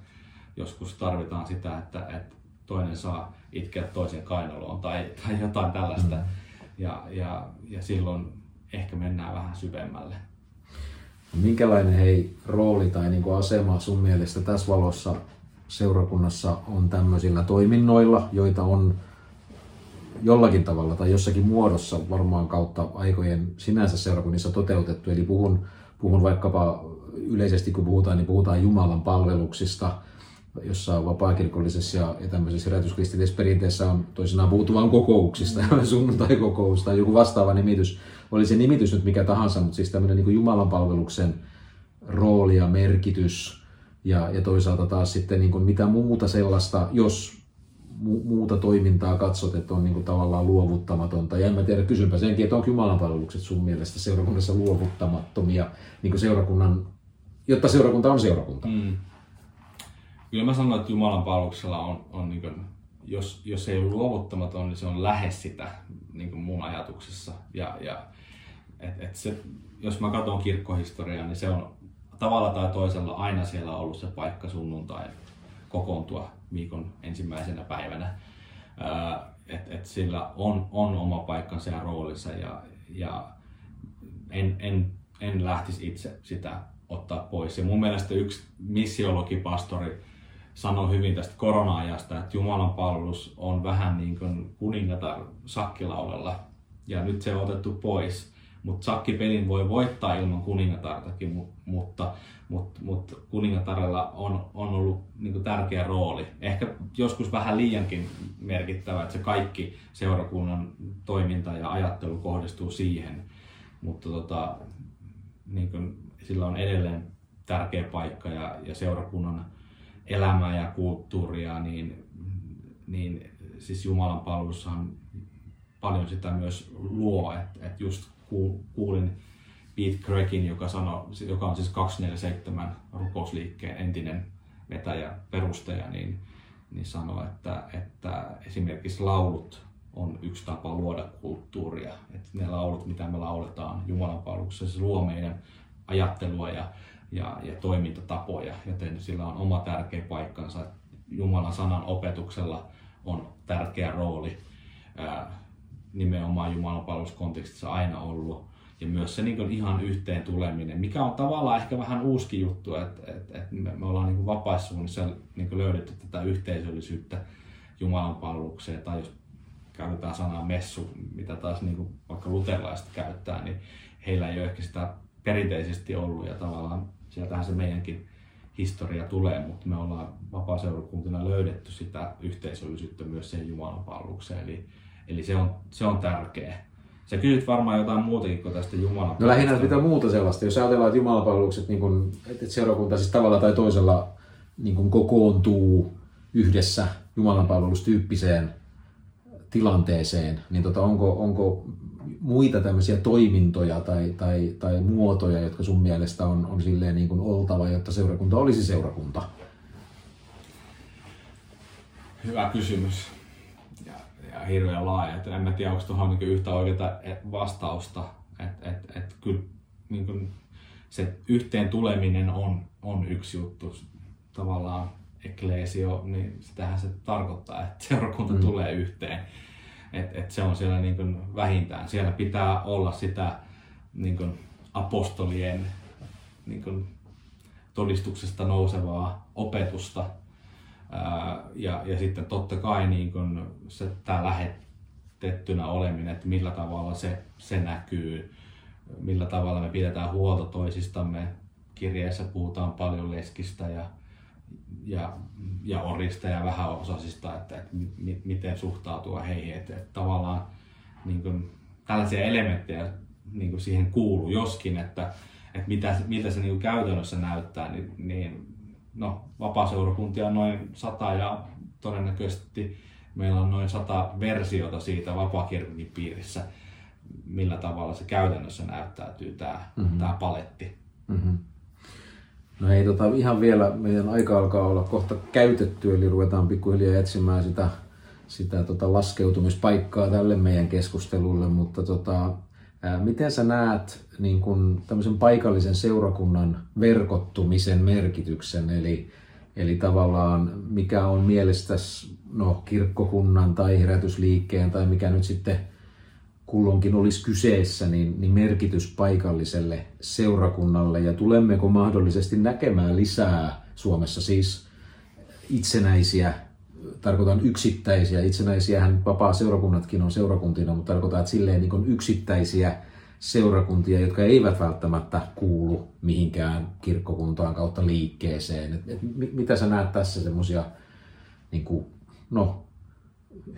Joskus tarvitaan sitä, että, että toinen saa itkeä toisen kainaloon tai, tai jotain tällaista. Mm. Ja, ja, ja silloin ehkä mennään vähän syvemmälle. Minkälainen hei rooli tai niin kuin asema sun mielestä tässä valossa seurakunnassa on tämmöisillä toiminnoilla, joita on jollakin tavalla tai jossakin muodossa varmaan kautta aikojen sinänsä seurakunnissa toteutettu. Eli puhun, puhun vaikkapa yleisesti kun puhutaan, niin puhutaan Jumalan palveluksista – jossa vapaakirkollisessa ja, ja tämmöisessä herätyskristillisessä perinteessä on toisinaan puhuttu vain kokouksista, mm. sunnuntai-kokous tai joku vastaava nimitys. Oli se nimitys nyt mikä tahansa, mutta siis tämmöinen niin Jumalan palveluksen rooli ja merkitys ja, ja toisaalta taas sitten niin kuin mitä muuta sellaista, jos mu- muuta toimintaa katsot, että on niin kuin tavallaan luovuttamatonta. Ja en mä tiedä, kysynpä senkin, että onko Jumalan palvelukset sun mielestä seurakunnassa luovuttamattomia, niin kuin seurakunnan, jotta seurakunta on seurakunta. Mm kyllä mä sanon, että Jumalan palveluksella on, on niin kuin, jos, jos ei ole luovuttamaton, niin se on lähes sitä niin kuin mun ajatuksessa. Ja, ja et, et se, jos mä katson kirkkohistoriaa, niin se on tavalla tai toisella aina siellä ollut se paikka sunnuntai kokoontua viikon ensimmäisenä päivänä. Et, et sillä on, on oma paikkansa ja roolinsa ja, ja en, en, en lähtisi itse sitä ottaa pois. Ja mun mielestä yksi missiologipastori sanoi hyvin tästä korona-ajasta, että Jumalan palvelus on vähän niin kuin kuningatar sakkilaudalla ja nyt se on otettu pois. Mutta sakkipelin voi voittaa ilman kuningatartakin, mutta, mutta, mutta kuningatarella on, on ollut niin tärkeä rooli. Ehkä joskus vähän liiankin merkittävä, että se kaikki seurakunnan toiminta ja ajattelu kohdistuu siihen. Mutta tota, niin kuin, sillä on edelleen tärkeä paikka ja, ja seurakunnan elämää ja kulttuuria, niin, niin siis Jumalan palvelussahan paljon sitä myös luo, että et just kuulin Pete Greggin, joka, sano, joka on siis 247 rukousliikkeen entinen vetäjä, perustaja, niin, niin sanoi, että, että esimerkiksi laulut on yksi tapa luoda kulttuuria. Että ne laulut, mitä me lauletaan Jumalan palveluksessa, se luo meidän ajattelua ja ja, ja toimintatapoja, joten sillä on oma tärkeä paikkansa. Jumalan sanan opetuksella on tärkeä rooli ää, nimenomaan Jumalan palveluskontekstissa aina ollut. Ja myös se niin ihan yhteen tuleminen, mikä on tavallaan ehkä vähän uusi juttu, että, että, että me, ollaan niin vapaissuunnissa niin löydetty tätä yhteisöllisyyttä Jumalan palvelukseen, tai jos käytetään sanaa messu, mitä taas niin vaikka luterilaiset käyttää, niin heillä ei ole ehkä sitä perinteisesti ollut. Ja tavallaan sieltähän se meidänkin historia tulee, mutta me ollaan vapaa-seurakuntina löydetty sitä yhteisöllisyyttä myös siihen Jumalan palvelukseen, eli, eli se, on, se on tärkeä. Sä kysyt varmaan jotain muutakin kuin tästä Jumalan No lähinnä mitä muuta sellaista. Jos ajatellaan, että Jumalan palvelukset, niin kun, että seurakunta siis tavalla tai toisella niin kun kokoontuu yhdessä Jumalan palvelustyyppiseen tilanteeseen, niin tota, onko, onko muita tämmöisiä toimintoja tai, tai, tai muotoja, jotka sun mielestä on, on silleen niin kuin oltava, jotta seurakunta olisi seurakunta? Hyvä kysymys. Hirveän laaja. Et en mä tiedä, onko tuohon niin yhtä oikeaa vastausta. Et, et, et kyllä niin kuin se yhteen tuleminen on, on yksi juttu. Tavallaan ekleesio, niin sitähän se tarkoittaa, että seurakunta mm. tulee yhteen. Et, et se on siellä niin kuin vähintään. Siellä pitää olla sitä niin kuin apostolien niin kuin todistuksesta nousevaa opetusta. Ja, ja sitten totta kai niin kuin se, tämä lähetettynä oleminen, että millä tavalla se, se näkyy, millä tavalla me pidetään huolta toisistamme. Kirjeessä puhutaan paljon leskistä ja, ja, ja orista ja vähäosaisista, että, että mi, miten suhtautua heihin. Että, että tavallaan niin kuin, tällaisia elementtejä niin kuin siihen kuuluu, joskin, että, että mitä, miltä se niin käytännössä näyttää, niin, niin no, vapaaseurakuntia on noin sata ja todennäköisesti meillä on noin sata versiota siitä vapaakirkokin piirissä, millä tavalla se käytännössä näyttäytyy tämä, mm-hmm. tämä paletti. Mm-hmm. No hei, tota, ihan vielä, meidän aika alkaa olla kohta käytetty, eli ruvetaan pikkuhiljaa etsimään sitä, sitä tota laskeutumispaikkaa tälle meidän keskustelulle, mutta tota, Miten sä näet niin kun tämmöisen paikallisen seurakunnan verkottumisen merkityksen, eli, eli tavallaan mikä on mielestäsi no, kirkkokunnan tai herätysliikkeen tai mikä nyt sitten kulloinkin olisi kyseessä, niin, niin merkitys paikalliselle seurakunnalle? Ja tulemmeko mahdollisesti näkemään lisää Suomessa siis itsenäisiä tarkoitan yksittäisiä, itsenäisiähän vapaa-seurakunnatkin on seurakuntina, mutta tarkoitan, silleen niin yksittäisiä seurakuntia, jotka eivät välttämättä kuulu mihinkään kirkkokuntaan kautta liikkeeseen. Et, et, mitä sä näet tässä semmoisia niin no,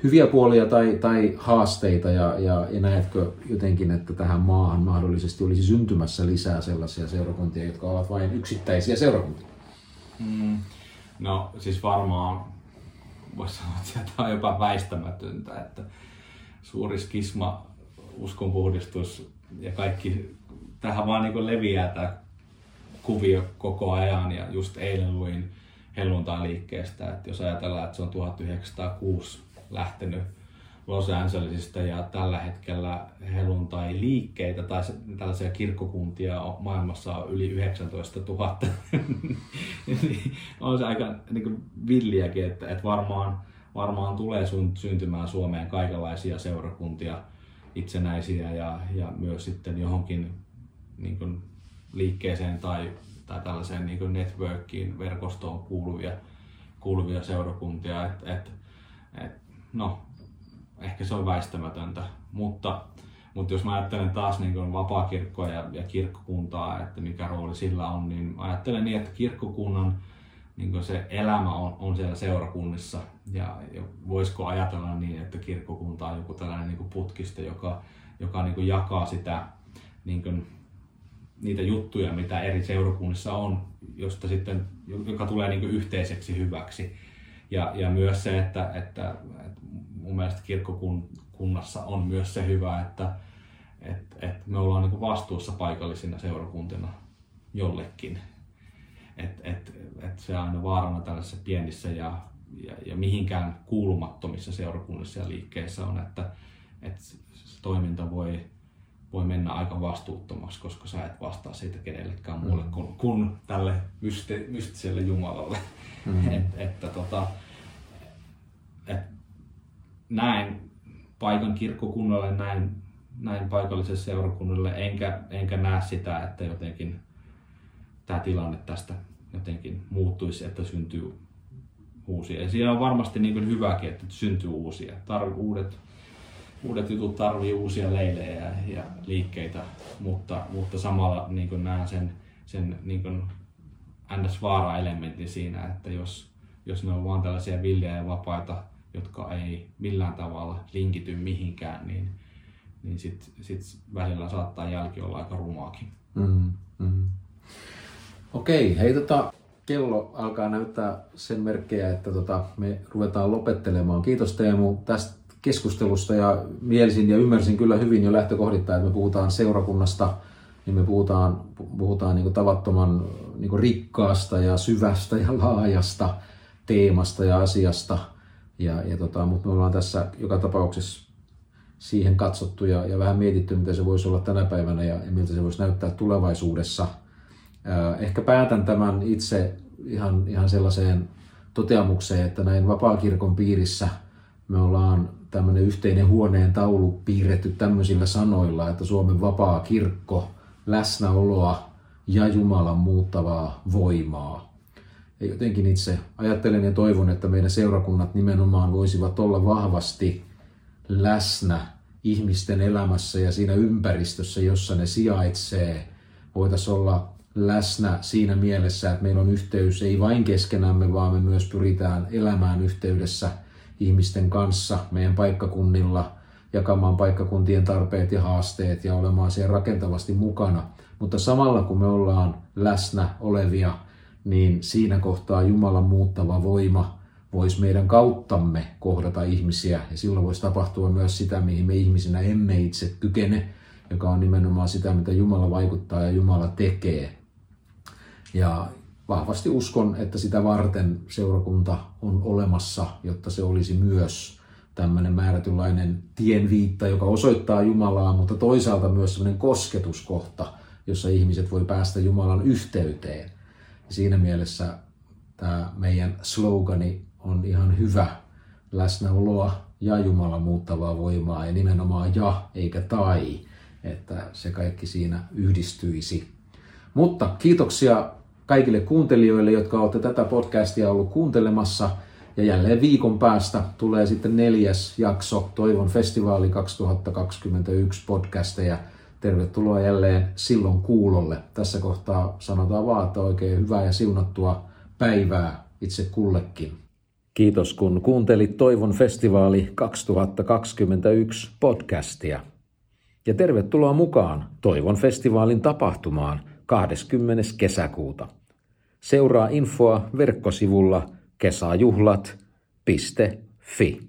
hyviä puolia tai, tai haasteita ja, ja, ja näetkö jotenkin, että tähän maahan mahdollisesti olisi syntymässä lisää sellaisia seurakuntia, jotka ovat vain yksittäisiä seurakuntia? Mm, no siis varmaan voisi sanoa, että tämä on jopa väistämätöntä, että suuri skisma, uskonpuhdistus ja kaikki, tähän vaan niin leviää tämä kuvio koko ajan. Ja just eilen luin helluntai-liikkeestä, että jos ajatellaan, että se on 1906 lähtenyt Los Angelesista ja tällä hetkellä helluntai-liikkeitä tai tällaisia kirkkokuntia maailmassa on yli 19 000. Niin on se aika niin kuin villiäkin, että, että varmaan, varmaan tulee syntymään Suomeen kaikenlaisia seurakuntia, itsenäisiä ja, ja myös sitten johonkin niin kuin liikkeeseen tai, tai tällaiseen niin kuin networkiin, verkostoon kuuluvia, kuuluvia seurakuntia. Et, et, et, no, ehkä se on väistämätöntä, mutta, mutta jos mä ajattelen taas niin vapaakirkkoa ja, ja kirkkokuntaa, että mikä rooli sillä on, niin ajattelen niin, että kirkkokunnan niin se elämä on, on siellä seurakunnissa ja, ja voisiko ajatella niin, että kirkkokunta on joku tällainen niin putkista, joka, joka niin jakaa sitä niin kuin, niitä juttuja, mitä eri seurakunnissa on, josta sitten, joka tulee niin yhteiseksi hyväksi. Ja, ja myös se, että, että, että mun mielestä kirkkokunnassa on myös se hyvä, että et, et me ollaan niin vastuussa paikallisina seurakuntina jollekin. Et, et, et se on aina vaarana tällaisissa pienissä ja, ja, ja mihinkään kuulumattomissa seurakunnissa ja liikkeissä on, että, että se toiminta voi, voi mennä aika vastuuttomaksi, koska sä et vastaa siitä kenellekään muulle mm. kuin, kuin tälle mysti, mystiselle Jumalalle. Mm. Et, että tota, et näin paikan kirkkokunnalle, näin, näin paikalliselle seurakunnalle, enkä, enkä näe sitä, että jotenkin tämä tilanne tästä jotenkin muuttuisi, että syntyy uusia. Ja siinä on varmasti niin hyväkin, että syntyy uusia. Tarvi, uudet, uudet jutut tarvii uusia leilejä ja, ja liikkeitä, mutta, mutta samalla niin näen sen, sen niin ns. vaara-elementin siinä, että jos, jos ne on vain tällaisia viljejä ja vapaita jotka ei millään tavalla linkity mihinkään, niin, niin sitten sit välillä saattaa jälki olla aika rumaakin. Mm, mm. Okei, hei tota, kello alkaa näyttää sen merkkejä, että tota, me ruvetaan lopettelemaan. Kiitos Teemu tästä keskustelusta ja mielisin ja ymmärsin kyllä hyvin jo lähtökohdittain, että me puhutaan seurakunnasta, niin me puhutaan, puhutaan niin tavattoman niin rikkaasta ja syvästä ja laajasta teemasta ja asiasta – Ja, ja tota, mutta me ollaan tässä joka tapauksessa siihen katsottu ja, ja vähän mietitty, mitä se voisi olla tänä päivänä ja, ja miltä se voisi näyttää tulevaisuudessa. Ehkä päätän tämän itse ihan, ihan sellaiseen toteamukseen, että näin vapaakirkon piirissä me ollaan tämmöinen yhteinen huoneen taulu piirretty tämmöisillä sanoilla, että Suomen vapaa kirkko, läsnäoloa ja Jumalan muuttavaa voimaa. Ja jotenkin itse ajattelen ja toivon, että meidän seurakunnat nimenomaan voisivat olla vahvasti läsnä ihmisten elämässä ja siinä ympäristössä, jossa ne sijaitsee. Voitaisiin olla läsnä siinä mielessä, että meillä on yhteys ei vain keskenämme, vaan me myös pyritään elämään yhteydessä ihmisten kanssa meidän paikkakunnilla, jakamaan paikkakuntien tarpeet ja haasteet ja olemaan siellä rakentavasti mukana. Mutta samalla kun me ollaan läsnä olevia, niin siinä kohtaa Jumalan muuttava voima voisi meidän kauttamme kohdata ihmisiä ja silloin voisi tapahtua myös sitä, mihin me ihmisinä emme itse kykene, joka on nimenomaan sitä, mitä Jumala vaikuttaa ja Jumala tekee. Ja vahvasti uskon, että sitä varten seurakunta on olemassa, jotta se olisi myös tämmöinen määrätynlainen tienviitta, joka osoittaa Jumalaa, mutta toisaalta myös sellainen kosketuskohta, jossa ihmiset voi päästä Jumalan yhteyteen. Siinä mielessä tämä meidän slogani on ihan hyvä läsnäoloa ja Jumalan muuttavaa voimaa ja nimenomaan ja eikä tai, että se kaikki siinä yhdistyisi. Mutta kiitoksia kaikille kuuntelijoille, jotka olette tätä podcastia ollut kuuntelemassa. Ja jälleen viikon päästä tulee sitten neljäs jakso Toivon festivaali 2021 podcasteja. Tervetuloa jälleen silloin kuulolle. Tässä kohtaa sanotaan vaan, että oikein hyvää ja siunattua päivää itse kullekin. Kiitos kun kuuntelit Toivon festivaali 2021 podcastia. Ja tervetuloa mukaan Toivon festivaalin tapahtumaan 20. kesäkuuta. Seuraa infoa verkkosivulla kesäjuhlat.fi.